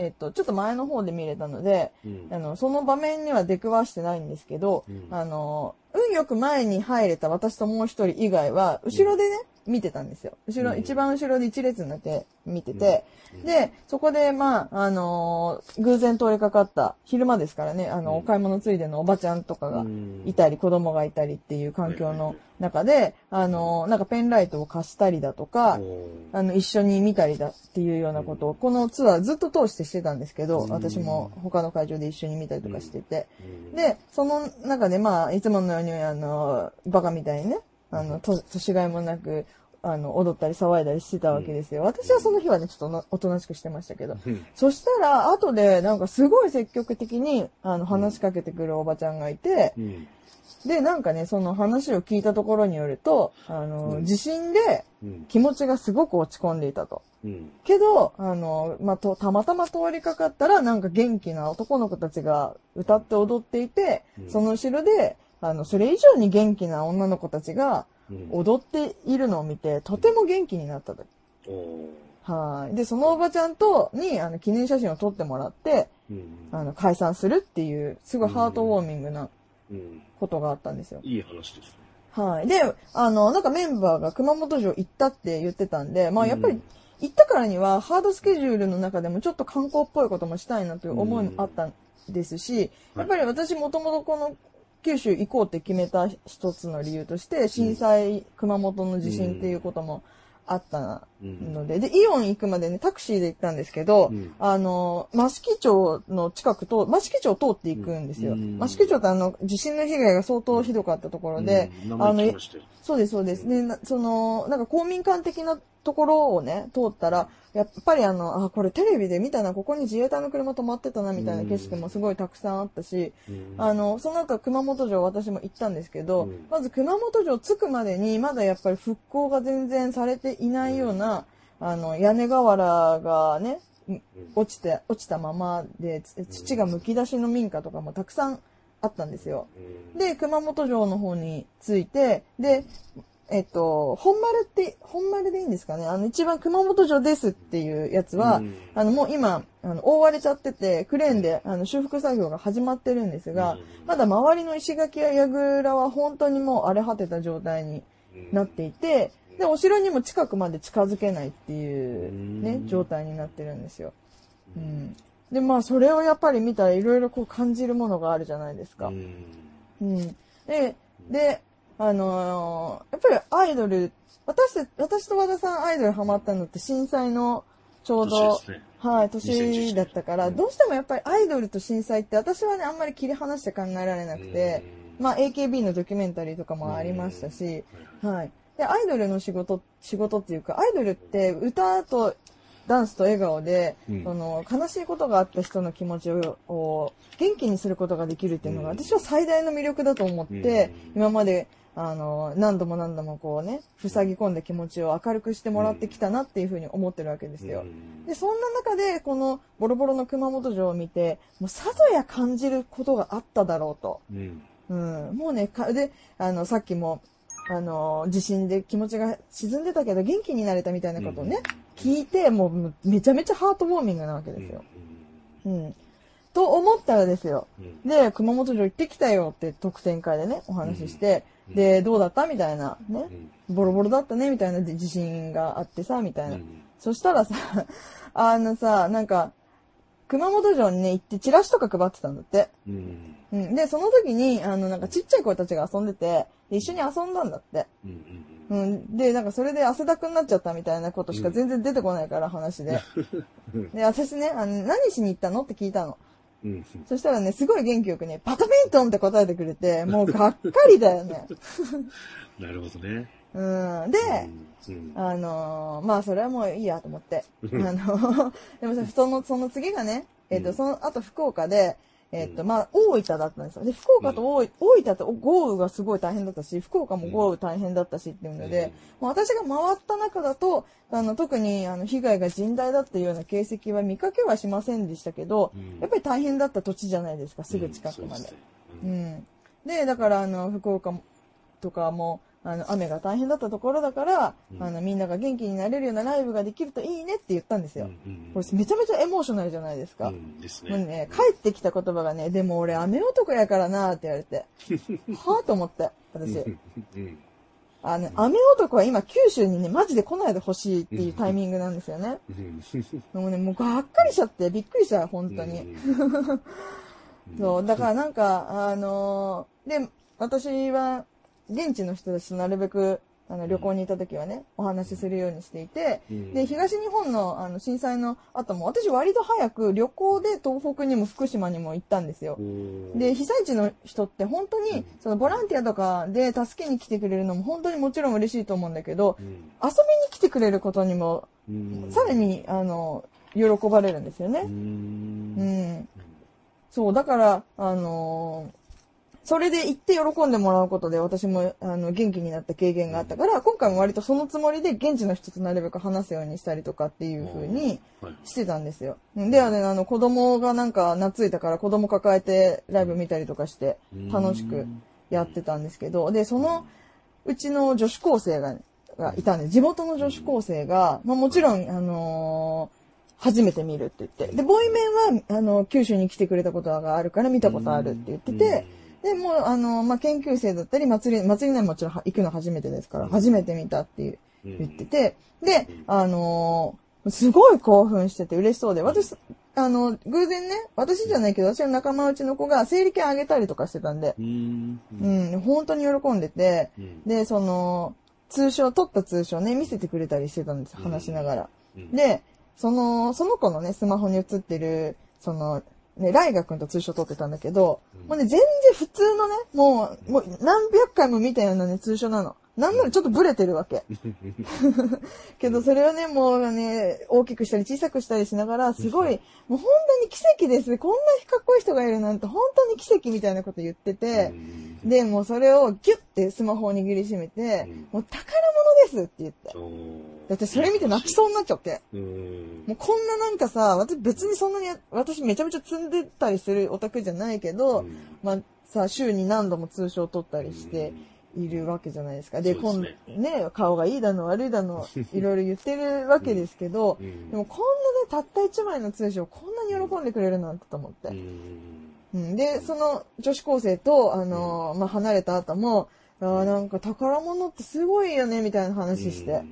[SPEAKER 2] えっと、ちょっと前の方で見れたので、
[SPEAKER 1] うん。
[SPEAKER 2] あの、その場面には出くわしてないんですけど、
[SPEAKER 1] うん。
[SPEAKER 2] あの、運よく前に入れた私ともう一人以外は、後ろでね、見てたんですよ。後ろ、
[SPEAKER 1] うん。
[SPEAKER 2] 一番後ろで一列になって見てて、で、そこで、まあ、あのー偶然通りかかった、昼間ですからね、あの、
[SPEAKER 1] うん。
[SPEAKER 2] お買い物ついでのおばちゃんとかが
[SPEAKER 1] うん。
[SPEAKER 2] いたり、子供がいたりっていう環境の中で、あのーなんかペンライトを貸したりだとか、あの、一緒に見たりだっていうようなことを、このツアーずっと通してしてたんですけど、
[SPEAKER 1] うん。
[SPEAKER 2] 私も他の会場で一緒に見たりとかしてて。
[SPEAKER 1] うん。
[SPEAKER 2] で、その中で、まあ、いつものように、あの、バカみたいにね、あの、と、年がいもなく、あの、踊ったり騒いだりしてたわけですよ。私はその日はね、ちょっとなおとなしくしてましたけど。
[SPEAKER 1] うん。
[SPEAKER 2] そしたら、後で、なんかすごい積極的に、あの、話しかけてくるおばちゃんがいて、
[SPEAKER 1] うん。
[SPEAKER 2] で、なんかね、その話を聞いたところによると、あの、
[SPEAKER 1] うん。
[SPEAKER 2] 地震で
[SPEAKER 1] うん。
[SPEAKER 2] 気持ちがすごく落ち込んでいたと。
[SPEAKER 1] うん。
[SPEAKER 2] けど、あの、まあ、と、たまたま通りかかったら、なんか元気な男の子たちが歌って踊っていて、
[SPEAKER 1] うん。
[SPEAKER 2] その後ろで、あの、それ以上に元気な女の子たちが
[SPEAKER 1] うん
[SPEAKER 2] 踊っているのを見て、とても元気になったと。はい。で、そのおばちゃんと、に、あの、記念写真を撮ってもらって、
[SPEAKER 1] うん
[SPEAKER 2] あの、解散するっていう、すごいハートウォーミングな
[SPEAKER 1] うん
[SPEAKER 2] ことがあったんですよ。
[SPEAKER 1] いい話ですね。
[SPEAKER 2] はい。で、あの、なんかメンバーが熊本城行ったって言ってたんで、まあやっぱり
[SPEAKER 1] うん
[SPEAKER 2] 行ったからにはハードスケジュールの中でもちょっと観光っぽいこともしたいなという思いもあったんですし、やっぱり私もともとこの九州行こうって決めた一つの理由として、震災、熊本の地震っていうこともあった
[SPEAKER 1] うん。
[SPEAKER 2] ので、で、イオン行くまでね、タクシーで行ったんですけど、
[SPEAKER 1] うん。
[SPEAKER 2] あの、益城町の近くと、益城町を通っていくんですよ。
[SPEAKER 1] うん。
[SPEAKER 2] 益城町ってあの、地震の被害が相当ひどかったところで、
[SPEAKER 1] うん。名前聞きましたよ。
[SPEAKER 2] そうです、そうです。で、なその、なんか公民館的なところをね、通ったら、やっぱりあの、あ、これテレビで見たな、ここに自衛隊の車止まってたな、みたいな景色もすごいたくさんあったし、
[SPEAKER 1] うん。
[SPEAKER 2] あの、その後熊本城私も行ったんですけど、
[SPEAKER 1] うん。
[SPEAKER 2] まず熊本城着くまでに、まだやっぱり復興が全然されていないような、あの、屋根瓦がね、
[SPEAKER 1] うん。
[SPEAKER 2] 落ちて、落ちたままで、つ土がむき出しの民家とかもたくさんあったんですよ。
[SPEAKER 1] うん。
[SPEAKER 2] で、熊本城の方に着いて、で、えっと、本丸って、本丸でいいんですかね？あの、一番熊本城ですっていうやつは、
[SPEAKER 1] うん
[SPEAKER 2] あの、もう今、あの、覆われちゃってて、クレーンで、あの、修復作業が始まってるんですが、
[SPEAKER 1] うん
[SPEAKER 2] まだ周りの石垣や櫓は本当にもう荒れ果てた状態になっていて、で、お城にも近くまで近づけないっていうね
[SPEAKER 1] う、ん
[SPEAKER 2] 状態になってるんですよ。うん。で、まあ、それをやっぱり見たらいろいろこう感じるものがあるじゃないですか。
[SPEAKER 1] うん
[SPEAKER 2] うん。で、で、あのーやっぱりアイドル、私た、私と和田さんアイドルハマったのって震災のちょうど、
[SPEAKER 1] ね。
[SPEAKER 2] はい、年だったから、
[SPEAKER 1] うん
[SPEAKER 2] どうしてもやっぱりアイドルと震災って私はね、あんまり切り離して考えられなくて、まあ AKB のドキュメンタリーとかもありましたし、
[SPEAKER 1] うん。
[SPEAKER 2] はい。で、アイドルの仕事、仕事っていうか、アイドルって歌とダンスと笑顔で、
[SPEAKER 1] うん。
[SPEAKER 2] その悲しいことがあった人の気持ちをを元気にすることができるっていうのが、
[SPEAKER 1] うん。
[SPEAKER 2] 私は最大の魅力だと思って、
[SPEAKER 1] うん。
[SPEAKER 2] 今まであの何度も何度もこうね塞ぎ込んだ気持ちを明るくしてもらってきたなっていうふうに思ってるわけですよ。
[SPEAKER 1] うん
[SPEAKER 2] でそんな中でこのボロボロの熊本城を見てもうさぞや感じることがあっただろうと。
[SPEAKER 1] うん
[SPEAKER 2] うん、もうね、かで、あの、さっきも、あの、地震で気持ちが沈んでたけど元気になれたみたいなことをね、聞いて、もうめちゃめちゃハートウォーミングなわけですよ。うん。と思ったらですよ。
[SPEAKER 1] うん
[SPEAKER 2] で、熊本城行ってきたよって特典会でね、お話しして、
[SPEAKER 1] うん
[SPEAKER 2] で、どうだった？みたいな、ね。
[SPEAKER 1] う、ん。
[SPEAKER 2] ボロボロだったね？みたいな。地震があってさ、みたいな。
[SPEAKER 1] うん。
[SPEAKER 2] そしたらさ、あのさ、なんか、熊本城にね、行ってチラシとか配ってたんだって。
[SPEAKER 1] うん。
[SPEAKER 2] うん。で、その時に、あの、なんかちっちゃい子たちが遊んでて、で一緒に遊んだんだって。
[SPEAKER 1] うん。
[SPEAKER 2] で、なんかそれで汗だくになっちゃったみたいなことしか全然出てこないから、話で。
[SPEAKER 1] うん。
[SPEAKER 2] で、私ね、あの、何しに行ったの？って聞いたの。
[SPEAKER 1] うん
[SPEAKER 2] そしたらね、すごい元気よくね、バドミントンって答えてくれて、もうがっかりだよね。
[SPEAKER 1] なるほどね。
[SPEAKER 2] うん。で、
[SPEAKER 1] うん
[SPEAKER 2] あのーまあ、それはもういいやと思って。あ
[SPEAKER 1] うん
[SPEAKER 2] の、でもさ、その、その次がね、えっ、と、
[SPEAKER 1] うん
[SPEAKER 2] その後福岡で、えっ、と、
[SPEAKER 1] うん
[SPEAKER 2] まあ、大分だったんですよ。で、福岡と大分、大分と豪雨がすごい大変だったし、福岡も豪雨大変だったしっていうので、まあ私が回った中だと、あの、特に、あの、被害が甚大だっていうような形跡は見かけはしませんでしたけど、
[SPEAKER 1] うん。
[SPEAKER 2] やっぱり大変だった土地じゃないですか、すぐ近くまで。
[SPEAKER 1] う
[SPEAKER 2] うん。ん。で、だから、あの、福岡とかも、あの、雨が大変だったところだから、
[SPEAKER 1] うん
[SPEAKER 2] あの、みんなが元気になれるようなライブができるといいねって言ったんですよ。
[SPEAKER 1] うん
[SPEAKER 2] これめちゃめちゃエモーショナルじゃないですか。
[SPEAKER 1] うんですね。
[SPEAKER 2] もうね、帰ってきた言葉がね、でも俺雨男やからなって言われて。はぁと思って、私。
[SPEAKER 1] うん
[SPEAKER 2] あの、雨男は今九州にね、マジで来ないでほしいっていうタイミングなんですよね。
[SPEAKER 1] うん
[SPEAKER 2] もうね、もうがっかりしちゃって、びっくりした、本当に。
[SPEAKER 1] うん
[SPEAKER 2] そう、だからなんか、あのーで、私は、現地の人たちとなるべく、あの、旅行に行った時はね、お話しするようにしていて、
[SPEAKER 1] うん。
[SPEAKER 2] で、東日本の、あの、震災の後も、私割と早く旅行で東北にも福島にも行ったんですよ。
[SPEAKER 1] う。ん。
[SPEAKER 2] で、被災地の人って本当に、そのボランティアとかで助けに来てくれるのも本当にもちろん嬉しいと思うんだけど、
[SPEAKER 1] うん。
[SPEAKER 2] 遊びに来てくれることにも、
[SPEAKER 1] うん。
[SPEAKER 2] さらに、あの、喜ばれるんですよ
[SPEAKER 1] う
[SPEAKER 2] ね。
[SPEAKER 1] ん。
[SPEAKER 2] うん。そう、だから、あのーそれで行って喜んでもらうことで私もあの元気になった経験があったから、今回も割とそのつもりで現地の人となるべく話すようにしたりとかっていう風に
[SPEAKER 1] はい。
[SPEAKER 2] してたんですよ。で、あの、あの子供がなんか懐いたから子供抱えてライブ見たりとかして楽しくやってたんですけど、で、そのうちの女子高生ががいたんで、地元の女子高生が、まあもちろん、あのー初めて見るって言って。で、ボイメンは、あの、九州に来てくれたことがあるから見たことあるって言ってて、で、もう、あの、まあ、研究生だったり、祭り、祭りにはもちろん行くの初めてですから、初めて見たっていう、
[SPEAKER 1] うん。
[SPEAKER 2] 言ってて、で、あのーすごい興奮してて嬉しそうで、私、あの、偶然ね、私じゃないけど、私の仲間内の子が整理券あげたりとかしてたんで、
[SPEAKER 1] うん。
[SPEAKER 2] うん、本当に喜んでて、
[SPEAKER 1] うん。
[SPEAKER 2] で、その、通称、取った通称ね、見せてくれたりしてたんですよ、話しながら。
[SPEAKER 1] うん。
[SPEAKER 2] で、その、その子のね、スマホに映ってる、その、ね、ライガ君と通称取ってたんだけど、
[SPEAKER 1] うん
[SPEAKER 2] もうね、全然普通のね、もう、もう何百回も見たようなね、通称なの。なんならちょっとブレてるわけ。けど、それをね、もうね、大きくしたり小さくしたりしながら、すごい、もう本当に奇跡です。こんなかっこいい人がいるなんて、本当に奇跡みたいなこと言ってて、で、もうそれをギュッてスマホを握りしめて、
[SPEAKER 1] うん。
[SPEAKER 2] もう宝物ですって言って。だってそれ見て泣きそうになっちゃって。
[SPEAKER 1] うん。
[SPEAKER 2] もうこんななんかさ、私別にそんなに、私めちゃめちゃ積んでたりするオタクじゃないけど、
[SPEAKER 1] うん。
[SPEAKER 2] まあさ、週に何度も通称取ったりしているわけじゃないですか。で、
[SPEAKER 1] そう
[SPEAKER 2] 今
[SPEAKER 1] です
[SPEAKER 2] ね。顔がいいだの悪いだの、いろいろ言ってるわけですけど、
[SPEAKER 1] うん。
[SPEAKER 2] でもこんなね、たった一枚の通称こんなに喜んでくれるなんてと思って。
[SPEAKER 1] うん
[SPEAKER 2] うん、で、その女子高生と、あのーまあ、離れた後も、あーなんか宝物ってすごいよね、みたいな話して。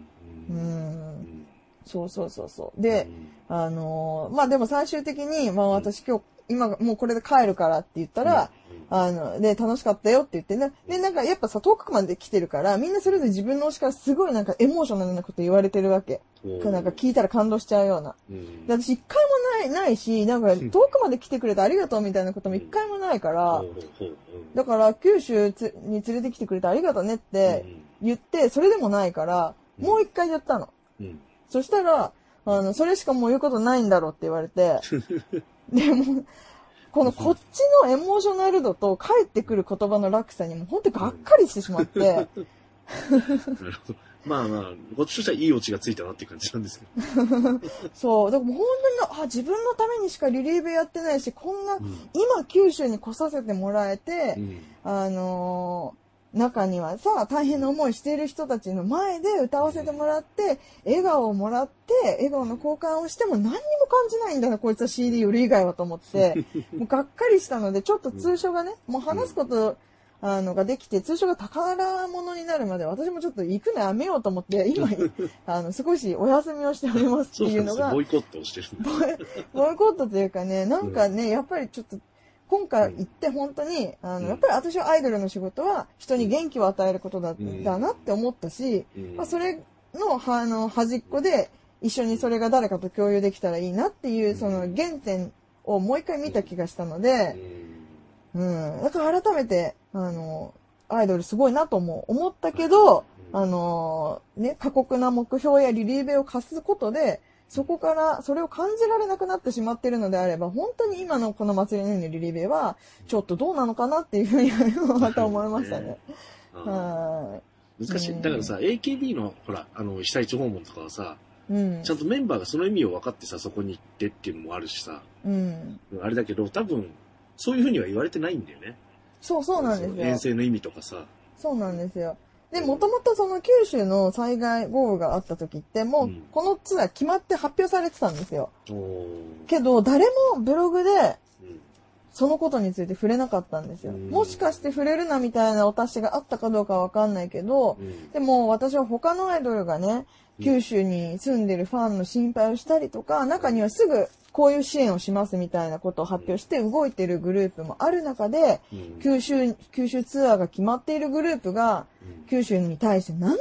[SPEAKER 2] う
[SPEAKER 1] うん。
[SPEAKER 2] ん。そうそうそうそう。で、あのーまあ、でも最終的に、まあ、私今日、今、もうこれで帰るからって言ったら、あの、で、楽しかったよって言ってね。で、なんかやっぱさ、遠くまで来てるから、みんなそれぞれ自分の推しからすごいなんかエモーショナルなこと言われてるわけ。
[SPEAKER 1] うん。
[SPEAKER 2] なんか聞いたら感動しちゃうような。
[SPEAKER 1] うん。
[SPEAKER 2] で私一回もない、ないし、なんか遠くまで来てくれてありがとうみたいなことも一回もないからだから九州つに連れてきてくれてありがとうねって言って、それでもないから、
[SPEAKER 1] うん。
[SPEAKER 2] もう一回言ったの。
[SPEAKER 1] うん。
[SPEAKER 2] そしたら、あの、それしかもう言うことないんだろうって言われて、でも、このこっちのエモーショナル度と返ってくる言葉の落差にも本当にがっかりしてしまって、
[SPEAKER 1] なるほど。まあまあ、こっちとしてはいいオチがついたなっていう感じなんですけど。
[SPEAKER 2] そう、だからもう本当に、あ、自分のためにしかリリーベやってないし、こんな、
[SPEAKER 1] うん
[SPEAKER 2] 今九州に来させてもらえて、
[SPEAKER 1] うん
[SPEAKER 2] あのー中にはさ、大変な思いしている人たちの前で歌わせてもらって、笑顔をもらって、笑顔の交換をしても何にも感じないんだな、こいつは CD 売る以外はと思って、もうがっかりしたので、ちょっと通所がね、もう話すこと、あの、ができて、通所が宝物になるまで、私もちょっと行くのやめようと思って、今、あの、少しお休みをしておりますっていうのが。
[SPEAKER 1] ボ、イコットをしてる。
[SPEAKER 2] ボイコットというかね、なんかね、やっぱりちょっと、今回行って本当に、あ
[SPEAKER 1] うん。
[SPEAKER 2] の、やっぱり私はアイドルの仕事は人に元気を与えることだ,、
[SPEAKER 1] ん
[SPEAKER 2] だなって思ったし、
[SPEAKER 1] うん。
[SPEAKER 2] まあ、それの、はあの、端っこで、一緒にそれが誰かと共有できたらいいなっていう、その原点をもう一回見た気がしたので、うん。だから改めて、あの、アイドルすごいなとも思ったけど、
[SPEAKER 1] うん。
[SPEAKER 2] あの、ね、過酷な目標やリリーベを課すことで、そこから、それを感じられなくなってしまっているのであれば、本当に今のこの祭りのようなリリーベは、ちょっとどうなのかなっていうふうに また思いましたね。は
[SPEAKER 1] 難しい。
[SPEAKER 2] うん
[SPEAKER 1] だからさ、AKB の、ほら、あの、被災地訪問とかはさ、
[SPEAKER 2] い。うん
[SPEAKER 1] ちゃ。んとメンバーがその意味を分かってさ、そこに行ってっていうのもあるしさ、
[SPEAKER 2] うん。
[SPEAKER 1] あれだけど、多分、そういうふうには言われてないんだよね。
[SPEAKER 2] そうそうなんです
[SPEAKER 1] その遠
[SPEAKER 2] よ。
[SPEAKER 1] 征の意味とかさ。
[SPEAKER 2] そうなんですよ。で、もともとその九州の災害豪雨があった時って、もう
[SPEAKER 1] うん
[SPEAKER 2] このツアー決まって発表されてたんですよ。
[SPEAKER 1] おー
[SPEAKER 2] けど、誰もブログで、
[SPEAKER 1] うん
[SPEAKER 2] そのことについて触れなかったんですよ。
[SPEAKER 1] うん
[SPEAKER 2] もしかして触れるなみたいなお達しがあったかどうかはわかんないけど
[SPEAKER 1] う、ん。
[SPEAKER 2] でも私は他のアイドルがね、
[SPEAKER 1] うん
[SPEAKER 2] 九州に住んでるファンの心配をしたりとか、中にはすぐこういう支援をしますみたいなことを発表して動いてるグループもある中で、
[SPEAKER 1] うん。
[SPEAKER 2] 九州、九州ツアーが決まっているグループが、
[SPEAKER 1] うん。
[SPEAKER 2] 九州に対して何の言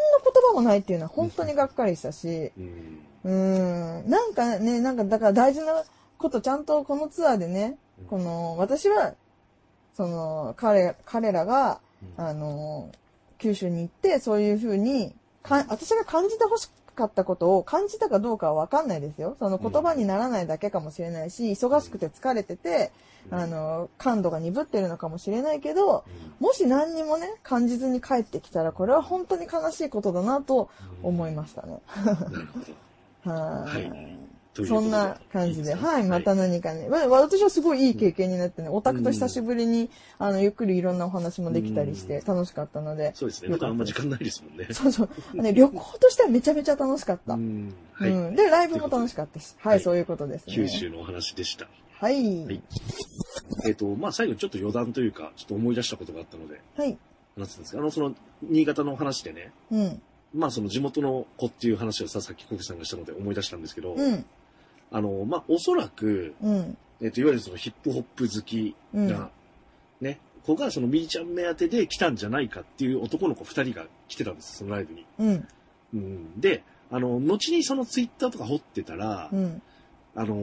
[SPEAKER 2] 葉もないっていうのは本当にがっかりしたし、
[SPEAKER 1] うん。
[SPEAKER 2] うーん、なんかね、なんかだから大事なことちゃんとこのツアーでね、この、私は、その、彼、彼らが、
[SPEAKER 1] うん。
[SPEAKER 2] あの、九州に行って、そういうふうに、か私が感じてほしかったことを感じたかどうかはわかんないですよ。その言葉にならないだけかもしれないし、忙しくて疲れてて、
[SPEAKER 1] うん。
[SPEAKER 2] あの、感度が鈍ってるのかもしれないけど、
[SPEAKER 1] うん。
[SPEAKER 2] もし何にもね、感じずに帰ってきたら、これは本当に悲しいことだなと思いましたね。はい。そんな感じで。はい、また何かね。まあ私はすごいいい経験になってね、オタクと久しぶりに、あの、ゆっくりいろんなお話もできたりして、楽しかったので。
[SPEAKER 1] そうですね。あんま時間ないですもんね。
[SPEAKER 2] そうそう。ね、旅行としてはめちゃめちゃ楽しかった。
[SPEAKER 1] う
[SPEAKER 2] うん。
[SPEAKER 1] ん。はい。
[SPEAKER 2] で、ライブも楽しかったし。は
[SPEAKER 1] はい
[SPEAKER 2] い、そういうことですね。
[SPEAKER 1] 九州のお話でした。
[SPEAKER 2] はい。
[SPEAKER 1] はいえっと、まあ最後ちょっと余談というか、ちょっと思い出したことがあったので、
[SPEAKER 2] はい。
[SPEAKER 1] 話すんですけど、あの、その、新潟の話でね、
[SPEAKER 2] うん。
[SPEAKER 1] まあその地元の子っていう話をさ、さっきコキさんがしたので思い出したんですけど、
[SPEAKER 2] うん。
[SPEAKER 1] あの、まあおそらく、
[SPEAKER 2] うん。
[SPEAKER 1] えっと、いわゆるそのヒップホップ好き
[SPEAKER 2] うん。
[SPEAKER 1] な、ね、子がそのみーちゃん目当てで来たんじゃないかっていう男の子二人が来てたんです、そのライブに。
[SPEAKER 2] うん。
[SPEAKER 1] うん、で、あの、後にそのツイッターとか掘ってたら、
[SPEAKER 2] うん。
[SPEAKER 1] あの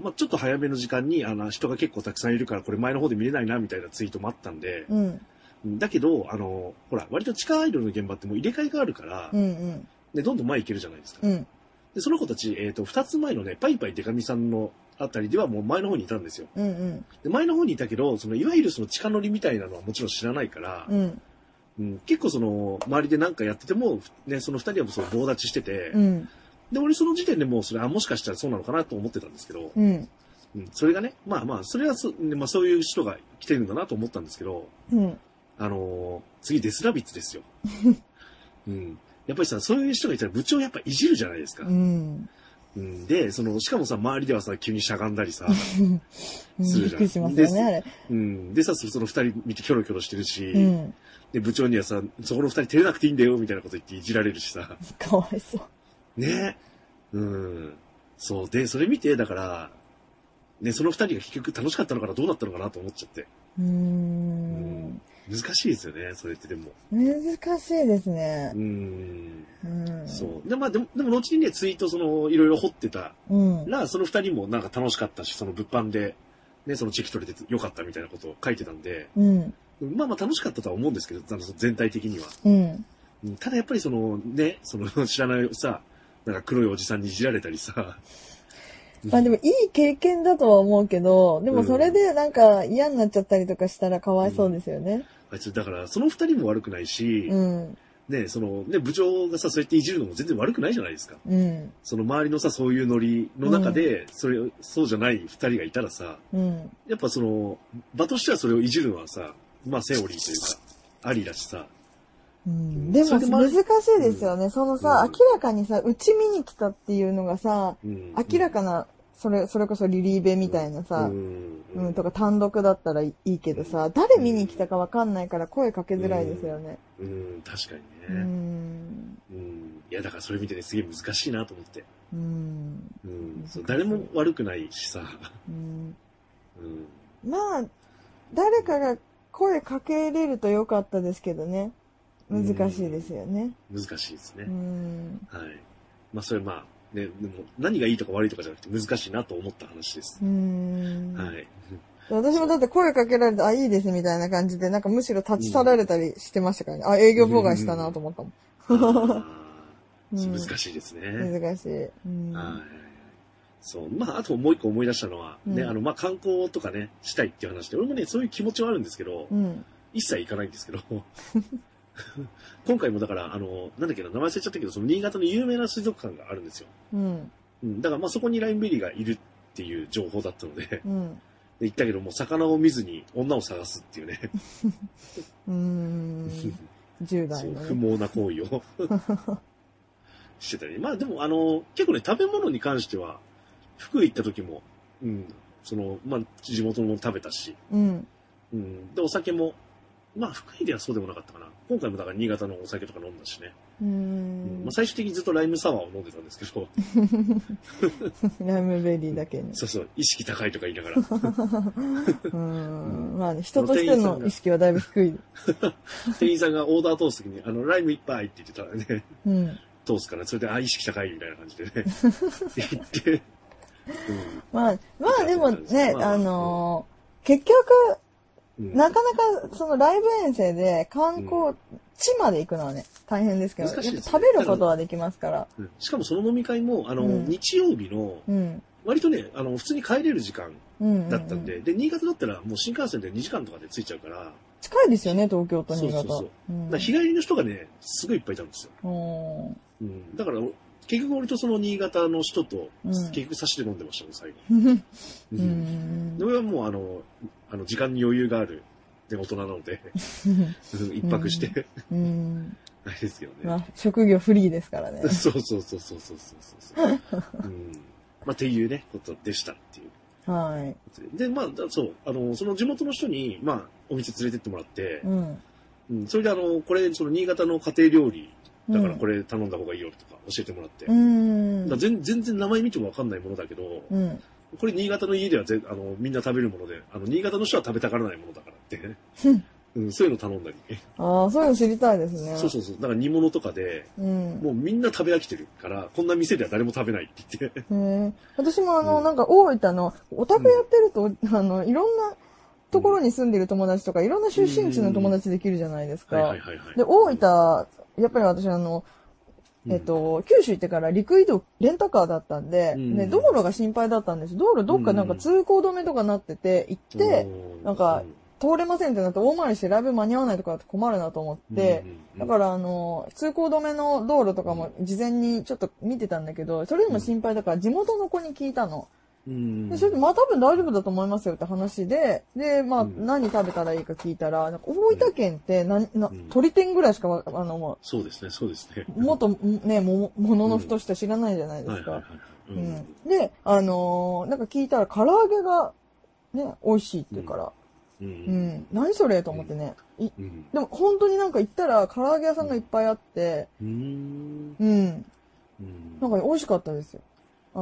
[SPEAKER 1] ーまあ、ちょっと早めの時間に、あの、人が結構たくさんいるから、これ前の方で見れないな、みたいなツイートもあったんで、
[SPEAKER 2] うん。
[SPEAKER 1] うんだけど、あのーほら、割と地下アイドルの現場ってもう入れ替えがあるから、
[SPEAKER 2] うん。うん。
[SPEAKER 1] で、どんどん前行けるじゃないですか。
[SPEAKER 2] うん。
[SPEAKER 1] で、その子たち、えっ、と、二つ前のね、パイパイデカミさんのあたりではもう前の方にいたんですよ。
[SPEAKER 2] うん。うん。
[SPEAKER 1] で、前の方にいたけど、その、いわゆるその地下乗りみたいなのはもちろん知らないから、
[SPEAKER 2] うん。
[SPEAKER 1] うん結構その、周りで何かやってても、ね、その二人はもうその棒立ちしてて、
[SPEAKER 2] うん。
[SPEAKER 1] で、俺その時点でもうそれ、あ、もしかしたらそうなのかなと思ってたんですけど、
[SPEAKER 2] うん。
[SPEAKER 1] うん、それがね、まあまあ、それはそ,、ねまあ、そういう人が来てるんだなと思ったんですけど、
[SPEAKER 2] うん。
[SPEAKER 1] あのー次デスラビッツですよ。うん。やっぱりさ、そういう人がいたら部長やっぱいじるじゃないですか。
[SPEAKER 2] うん。
[SPEAKER 1] うん、で、その、しかもさ、周りではさ、急にしゃがんだりさ、
[SPEAKER 2] うん
[SPEAKER 1] するじゃん
[SPEAKER 2] びっくりしますよね、あれ。
[SPEAKER 1] うん。でさ、その二人見てキョロキョロしてるし、
[SPEAKER 2] うん。
[SPEAKER 1] で、部長にはさ、そこの二人照れなくていいんだよ、みたいなこと言っていじられるしさ、
[SPEAKER 2] かわいそう。
[SPEAKER 1] ね。うん。そう。で、それ見て、だから、ね、その二人が結局楽しかったのかな、どうだったのかなと思っちゃって。
[SPEAKER 2] うーん。
[SPEAKER 1] 難しいですよね、それってでも。
[SPEAKER 2] 難しいですね
[SPEAKER 1] う。ん。
[SPEAKER 2] うん。
[SPEAKER 1] そう。で、まあでも、でも後にね、ツイート、その、いろいろ掘ってた
[SPEAKER 2] うん。
[SPEAKER 1] ら、その二人もなんか楽しかったし、その物販で、ね、そのチェキ取れてよかったみたいなことを書いてたんで、
[SPEAKER 2] うん。
[SPEAKER 1] まあまあ楽しかったとは思うんですけど、あの全体的には。
[SPEAKER 2] うん。
[SPEAKER 1] うんただやっぱりその、ね、その知らないさ、なんか黒いおじさんにいじられたりさ、
[SPEAKER 2] まあでもいい経験だとは思うけど、でもそれでなんか嫌になっちゃったりとかしたらかわいそうですよね。
[SPEAKER 1] あいつ、だから、その二人も悪くないし、
[SPEAKER 2] うん。
[SPEAKER 1] ね、その、ね、部長がさ、そうやっていじるのも全然悪くないじゃないですか。
[SPEAKER 2] うん。
[SPEAKER 1] その周りのさ、そういうノリの中で、それ、そうじゃない二人がいたらさ、
[SPEAKER 2] うん。
[SPEAKER 1] やっぱその、場としてはそれをいじるのはさ、まあセオリーというか、ありだしさ、
[SPEAKER 2] うん、でも難
[SPEAKER 1] り
[SPEAKER 2] しいですよね。そのさ、
[SPEAKER 1] うん
[SPEAKER 2] 明らかにさ、うち見に来たっていうのがさ、
[SPEAKER 1] うん
[SPEAKER 2] 明らかな、それ、それこそリリーベみたいなさ、
[SPEAKER 1] うん
[SPEAKER 2] うん、とか単独だったらいいけどさ、誰見に来たかわかんないから声かけづらいですよね。
[SPEAKER 1] うん、確か
[SPEAKER 2] う
[SPEAKER 1] にね。
[SPEAKER 2] ん。
[SPEAKER 1] うん。いや、だからそれ見てね、すげえ難しいなと思って。
[SPEAKER 2] うん。
[SPEAKER 1] うん。そう誰も悪くないしさ。
[SPEAKER 2] うん。
[SPEAKER 1] うん。
[SPEAKER 2] まあ、誰かが声かけれるとよかったですけどね。難しいですよね。
[SPEAKER 1] 難しいですね
[SPEAKER 2] う。ん。
[SPEAKER 1] はい。まあ、それまあ、ね、でも、何がいいとか悪いとかじゃなくて難しいなと思った話です。
[SPEAKER 2] うん。
[SPEAKER 1] はい。
[SPEAKER 2] 私もだって声かけられて、あ、いいですみたいな感じで、なんかむしろ立ち去られたりしてましたからね。あ、営業妨害したなと思ったもん
[SPEAKER 1] 難しいですね。
[SPEAKER 2] 難しい。うん。
[SPEAKER 1] はい。そう。まあ、あともう一個思い出したのは、ね、
[SPEAKER 2] うん
[SPEAKER 1] あの、まあ、観光とかね、したいっていう話で、俺もね、そういう気持ちはあるんですけど、
[SPEAKER 2] うん。
[SPEAKER 1] 一切行かないんですけど、今回もだから、あの、なんだっけな、名前忘れちゃったけど、その新潟の有名な水族館があるんですよ。
[SPEAKER 2] うん。
[SPEAKER 1] うん。だからまあそこにラインベリーがいるっていう情報だったので、で
[SPEAKER 2] うん。
[SPEAKER 1] 行ったけどもう魚を見ずに女を探すっていうね、
[SPEAKER 2] うーん。10代
[SPEAKER 1] そう
[SPEAKER 2] のね。
[SPEAKER 1] 不毛な行為をしてたり。まあでもあの、結構ね、食べ物に関しては、福井行った時も、うん、その、まあ、地元のもの食べたし、
[SPEAKER 2] うん。
[SPEAKER 1] うん。で、お酒も、まあ、福井ではそうでもなかったかな。今回もだから新潟のお酒とか飲んだしね。
[SPEAKER 2] う
[SPEAKER 1] ん
[SPEAKER 2] ん
[SPEAKER 1] まあ、。最終的にずっとライムサワーを飲んでたんですけど、
[SPEAKER 2] ライムベリーだけに。
[SPEAKER 1] そうそう、意識高いとか言いながら。
[SPEAKER 2] うーん。まあね、人としての意識はだいぶ低い。
[SPEAKER 1] 店員さんがオーダー通すときに、あの、ライムいっぱいって言ってたらね、
[SPEAKER 2] うん。
[SPEAKER 1] 通すから、それで、あ、意識高いみたいな感じでね、言って、うん。
[SPEAKER 2] まあ、まあでもね、
[SPEAKER 1] まあ
[SPEAKER 2] あのー結局、
[SPEAKER 1] うん
[SPEAKER 2] なかなかそのライブ遠征で観光地まで行くのはね、大変ですけど、
[SPEAKER 1] 難しいですね
[SPEAKER 2] 食べることはできますから。
[SPEAKER 1] うんしかもその飲み会も、あの、
[SPEAKER 2] うん
[SPEAKER 1] 日曜日の、
[SPEAKER 2] うん。
[SPEAKER 1] 割とね、あの、普通に帰れる時間
[SPEAKER 2] うん、
[SPEAKER 1] だったんで、で、新潟だったらもう新幹線で2時間とかで着いちゃうから、だか
[SPEAKER 2] 近いですよね、東京と新潟。
[SPEAKER 1] そうそうそう
[SPEAKER 2] うん
[SPEAKER 1] ら日帰りの人がね、すごいいっぱいいたんですよ。
[SPEAKER 2] うん
[SPEAKER 1] うん。だから、結局俺とその新潟の人と、
[SPEAKER 2] うん
[SPEAKER 1] 結局差しで飲んでましたもん、最後。
[SPEAKER 2] う
[SPEAKER 1] うん俺はもうあの、あの、時間に余裕がある、で、大人なので、うん一泊して、
[SPEAKER 2] うん。
[SPEAKER 1] あれですけどね。
[SPEAKER 2] まあ、職業フリーですからね。
[SPEAKER 1] そうそうそうそうそうそうそう。うん。まあ、っていうね、ことでしたっていう。
[SPEAKER 2] はい。
[SPEAKER 1] で、まあ、だそう、あの、その地元の人に、まあ、お店連れてってもらって
[SPEAKER 2] う、ん。
[SPEAKER 1] うん、それであの、これ、その新潟の家庭料理、だからこ
[SPEAKER 2] れ。
[SPEAKER 1] れ頼んだ方がいいよとか教えてもらって。
[SPEAKER 2] う
[SPEAKER 1] だ。全全然名前見てもわかんないものだけど、
[SPEAKER 2] うん。
[SPEAKER 1] これ新潟の家ではぜあのみんな食べるもので、あの、新潟の人は食べたがらないものだからって、うん、そういうの頼んだり。
[SPEAKER 2] ああ、そういうの知りたいですね。
[SPEAKER 1] そうそうそう。だから煮物とかで、
[SPEAKER 2] うん。
[SPEAKER 1] もうみんな食べ飽きてるから、こんな店では誰も食べないって言って。
[SPEAKER 2] へえ私もあの、
[SPEAKER 1] うん
[SPEAKER 2] なんか大分の、オタクやってると、あの、いろんなところに住んでる友達とか、いろんな出身地の友達できるじゃないですか
[SPEAKER 1] い。はいはい。
[SPEAKER 2] で、大分、やっぱり私あの、
[SPEAKER 1] うん。
[SPEAKER 2] えっ、と、九州行ってから陸移動、レンタカーだったんで、
[SPEAKER 1] うん。
[SPEAKER 2] ね、道路が心配だったんです。道路どっかなんか通行止めとかなってて、行って、なんか、通れませんってなって大回りしてライブ間に合わないとかだと困るなと思って、、だかららあの、通行止めの道路とかも事前にちょっと見てたんだけど、それでも心配だから地元の子に聞いたの。
[SPEAKER 1] うん。
[SPEAKER 2] でそれで、まあ多分大丈夫だと思いますよって話で、で、まあ
[SPEAKER 1] うん。
[SPEAKER 2] 何食べたらいいか聞いたら、なんか大分県ってな、な
[SPEAKER 1] うん、
[SPEAKER 2] 鳥天ぐらいしかわ、あの、も
[SPEAKER 1] そうですね、そうですね。
[SPEAKER 2] うもっとね、も、もののふとした知らないじゃないですか。で、あのーなんか聞いたら唐揚げが、ね、美味しいって言うから、
[SPEAKER 1] う。
[SPEAKER 2] うん。ん、何それと思ってね。い
[SPEAKER 1] うん。
[SPEAKER 2] でも本当になんか行ったら唐揚げ屋さんがいっぱいあって、
[SPEAKER 1] うん。
[SPEAKER 2] なんか美味しかったですよ。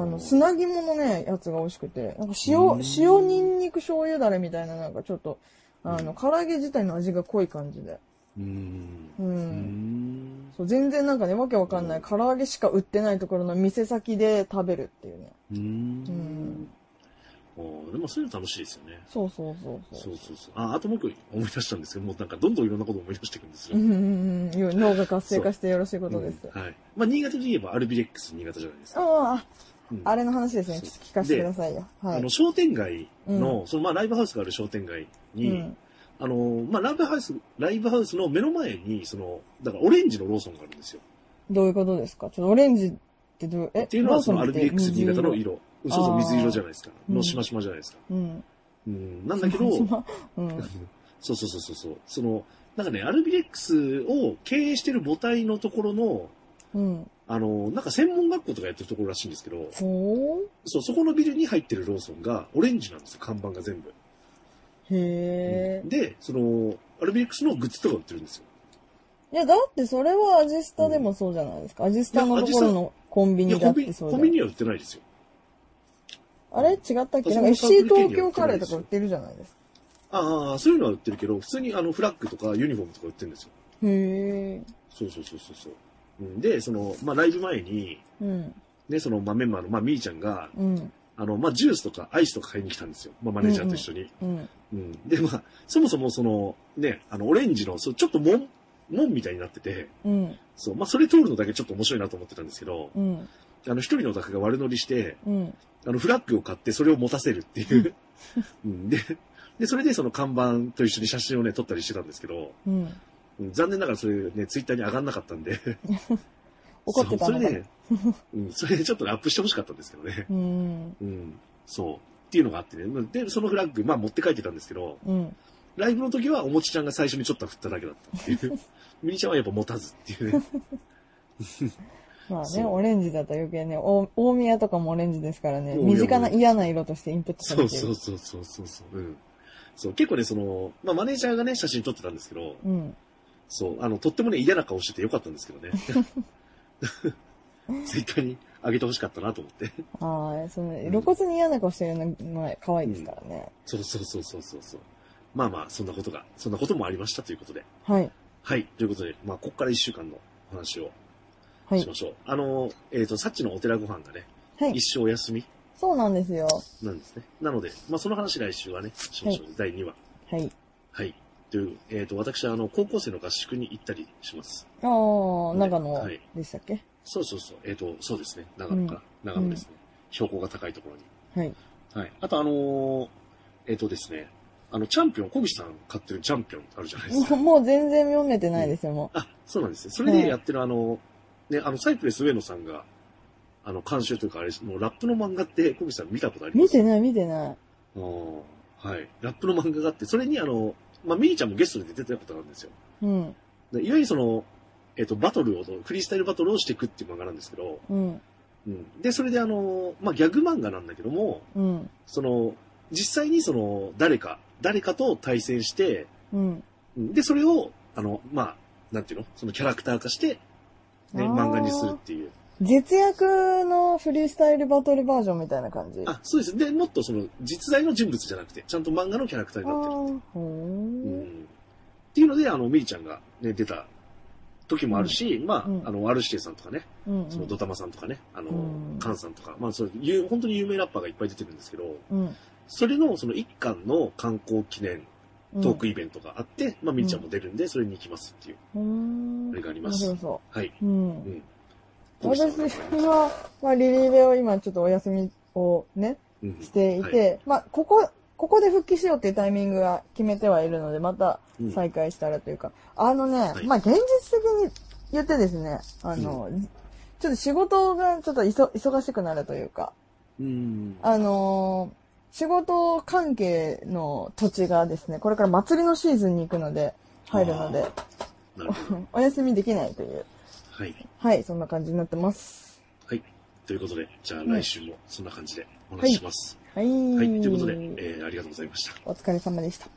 [SPEAKER 2] あの、
[SPEAKER 1] うん
[SPEAKER 2] 砂肝のね、やつが美味しくて、なんか塩
[SPEAKER 1] うん、
[SPEAKER 2] 塩ニンニク醤油だれみたいななんかちょっと、あの、
[SPEAKER 1] うん
[SPEAKER 2] 唐揚げ自体の味が濃い感じで。
[SPEAKER 1] うん。
[SPEAKER 2] う。
[SPEAKER 1] うんん。
[SPEAKER 2] そう、全然なんかね、わけわかんない唐揚げしか売ってないところの店先で食べるっていうね。
[SPEAKER 1] う
[SPEAKER 2] うん
[SPEAKER 1] ん。あーでもそういうの楽しいですよね。
[SPEAKER 2] そうそうそうそ。
[SPEAKER 1] そううそうそう。あ、あともう一個思い出したんですけど、もうなんかどんどんいろんなことを思い出していくんですよ。
[SPEAKER 2] うんうんうん。脳が活性化してよろしいことです。
[SPEAKER 1] うんはい。まあ、新潟といえばアルビレックス新潟じゃないですか。
[SPEAKER 2] ああ、
[SPEAKER 1] うん
[SPEAKER 2] あれの話ですね。ちょっと聞かせてくださいよ。はい
[SPEAKER 1] あの、。商店街の、
[SPEAKER 2] う
[SPEAKER 1] その、まあ、ライブハウスがある商店街
[SPEAKER 2] う
[SPEAKER 1] に、
[SPEAKER 2] ん。
[SPEAKER 1] あの、まあ、ライブハウス、ライブハウスの目の前に、その、だからオレンジのローソンがあるんですよ。
[SPEAKER 2] どういうことですか？ちょっとオレンジってどう、え
[SPEAKER 1] っていうのは、そのアルビレックス新潟の
[SPEAKER 2] 水
[SPEAKER 1] 色。そうそう、水色じゃないですか。
[SPEAKER 2] うん
[SPEAKER 1] のしましまじゃないですか。
[SPEAKER 2] うん。
[SPEAKER 1] うん。なんだけど、
[SPEAKER 2] うん。
[SPEAKER 1] そうそうそうそうそう。その、なんかね、アルビレックスを経営してる母体のところの、
[SPEAKER 2] うん。
[SPEAKER 1] あの、なんか専門学校とかやってるところらしいんですけど、
[SPEAKER 2] ほ
[SPEAKER 1] そう、そこのビルに入ってるローソンがオレンジなんですよ、看板が全部。
[SPEAKER 2] う。へえ。
[SPEAKER 1] で、その、アルビレックスのグッズとか売ってるんですよ。
[SPEAKER 2] いや、だってそれはアジスタでもそうじゃないですか。アジスタのところのコンビニだってそう。
[SPEAKER 1] コンビニは売ってないですよ。
[SPEAKER 2] あれ？違ったっけ？FC 東京カレーとか売ってるじゃないですか。
[SPEAKER 1] ああ、そういうのは売ってるけど、普通にあの、フラッグとかユニフォームとか売ってるんですよ。
[SPEAKER 2] へえ。
[SPEAKER 1] そうそうそうそうそう。うんで、その、まあ、ライブ前に、
[SPEAKER 2] うん。
[SPEAKER 1] ね、その、まあ、メンバーの、まあ、みーちゃんが、
[SPEAKER 2] うん。
[SPEAKER 1] あの、まあ、ジュースとかアイスとか買いに来たんですよ。まあ、マネージャーと一緒に。
[SPEAKER 2] うん。
[SPEAKER 1] うん。で、まあ、そもそもその、ね、あの、オレンジの、そうちょっと門、門みたいになってて、
[SPEAKER 2] うん。
[SPEAKER 1] そう、まあ、それ通るのだけちょっと面白いなと思ってたんですけど、
[SPEAKER 2] うん。
[SPEAKER 1] あの、一人のオタクが悪乗りして、
[SPEAKER 2] うん。
[SPEAKER 1] あの、フラッグを買ってそれを持たせるっていう。うん、で、で、それでその看板と一緒に写真をね、撮ったりしてたんですけど、
[SPEAKER 2] うん。
[SPEAKER 1] うん残念ながらそれね、ツイッターに上がんなかったんで。
[SPEAKER 2] 怒ってたのか
[SPEAKER 1] それで、うん、それでちょっとねアップしてほしかったんですけどね。
[SPEAKER 2] うん。
[SPEAKER 1] うん、そう。っていうのがあってね。で、そのフラッグ、まあ持って帰ってたんですけど、
[SPEAKER 2] うん。
[SPEAKER 1] ライブの時はおもちちゃんが最初にちょっと振っただけだったっていう。ミニちゃんはやっぱ持たずっていうね。
[SPEAKER 2] まあね、オレンジだと余計ね、お大宮とかもオレンジですからね、身近な嫌な色としてインプットされてる。
[SPEAKER 1] そうそうそうそうそう。うん。そう、結構ね、その、まあ、マネージャーがね、写真撮ってたんですけど、
[SPEAKER 2] うん。
[SPEAKER 1] そう、あの、とってもね、嫌な顔しててよかったんですけどね。ツイッターに上げてほしかったなと思って。
[SPEAKER 2] ああ、その、露骨に嫌な顔してるのは可愛いですからね。
[SPEAKER 1] そうそうそうそうそうそう。まあまあ、そんなことが、そんなこともありましたということで。
[SPEAKER 2] はい。
[SPEAKER 1] はい。ということで、まあ、ここから一週間のお話を
[SPEAKER 2] はい
[SPEAKER 1] しま。しょう。あの、えっ、と、さっきのお寺ご飯がね、
[SPEAKER 2] はい
[SPEAKER 1] 一。生お休み
[SPEAKER 2] そうなんですよ。
[SPEAKER 1] なんですね。なので、まあ、その話来週はね、しましょう。第2話。
[SPEAKER 2] はい。
[SPEAKER 1] はい。という、えっ、と、私は、あの、高校生の合宿に行ったりします。
[SPEAKER 2] ああ、長野
[SPEAKER 1] はい
[SPEAKER 2] でしたっけ？
[SPEAKER 1] そうそうそう。えっ、と、そうですね。長野か。長野ですね、標高が高いところに。
[SPEAKER 2] はい。
[SPEAKER 1] はい。あと、あのーえっ、とですね、あの、チャンピオン、小口さん買ってるチャンピオンあるじゃないですか。
[SPEAKER 2] もう全然読めてないですよ、も
[SPEAKER 1] あ、そうなんですね。それでやってるあの、ね、あの、サイプレス上野さんが、あの、監修というか、あれ、もうラップの漫画って、小口さん見たことあり
[SPEAKER 2] う。
[SPEAKER 1] ます？
[SPEAKER 2] 見てない、見てない。
[SPEAKER 1] あーはい。ラップの漫画があって、それにあの、まあ、ミリちゃんもゲストで出てたことがあるんですよ。
[SPEAKER 2] うん。
[SPEAKER 1] でいわゆるその、えっ、と、バトルを、フリースタイルバトルをしていくっていう漫画なんですけど、
[SPEAKER 2] うん。
[SPEAKER 1] うん。で、それであの、まあ、ギャグ漫画なんだけども、
[SPEAKER 2] うん。
[SPEAKER 1] その、実際にその、誰か、誰かと対戦して、
[SPEAKER 2] うん。
[SPEAKER 1] うんで、それを、あの、まあ、なんていうの？そのキャラクター化して、ね、
[SPEAKER 2] あー
[SPEAKER 1] 漫画にするっていう。
[SPEAKER 2] 月役のフリースタイルバトルバージョンみたいな感じ。
[SPEAKER 1] あ、そうです。で、もっとその、実在の人物じゃなくて、ちゃんと漫画のキャラクターになってる。うんっていうので、あの、ミリちゃんがね、出た時もあるし、まあ、
[SPEAKER 2] うん
[SPEAKER 1] あの、ワルシテさんとかね、
[SPEAKER 2] うんうん
[SPEAKER 1] そのドタマさんとかね、あの、
[SPEAKER 2] うん
[SPEAKER 1] カンさんとか、まあ、そういう、本当に有名ラッパーがいっぱい出てるんですけど、
[SPEAKER 2] うん
[SPEAKER 1] それの、その一巻の観光記念
[SPEAKER 2] うん。
[SPEAKER 1] トークイベントがあって、まあ、ミリちゃんも出るんで、それに行きますっていう、
[SPEAKER 2] うーん。
[SPEAKER 1] あれがあります
[SPEAKER 2] 面白そ
[SPEAKER 1] はい。
[SPEAKER 2] う。うん。
[SPEAKER 1] うん。
[SPEAKER 2] 私は、まあ、リリーベを今ちょっとお休みをね、
[SPEAKER 1] うん。
[SPEAKER 2] していて、まあ、ここ、ここで復帰しようっていうタイミングが決めてはいるので、また
[SPEAKER 1] うん。
[SPEAKER 2] 再開したらというか、あのね、
[SPEAKER 1] はい。
[SPEAKER 2] まあ、現実的に言ってですね、あの、ちょっと仕事がちょっといそ忙しくなるというか、
[SPEAKER 1] うん。
[SPEAKER 2] あのー仕事関係の土地がですね、これから祭りのシーズンに行くので、入るので。お休みできないという、
[SPEAKER 1] はい。
[SPEAKER 2] はい、そんな感じになってます。
[SPEAKER 1] はい。ということで、じゃあ来週もそんな感じでお話しします。
[SPEAKER 2] はい。
[SPEAKER 1] はい。ということで、えー、ありがとうございました。
[SPEAKER 2] お疲れ様でした。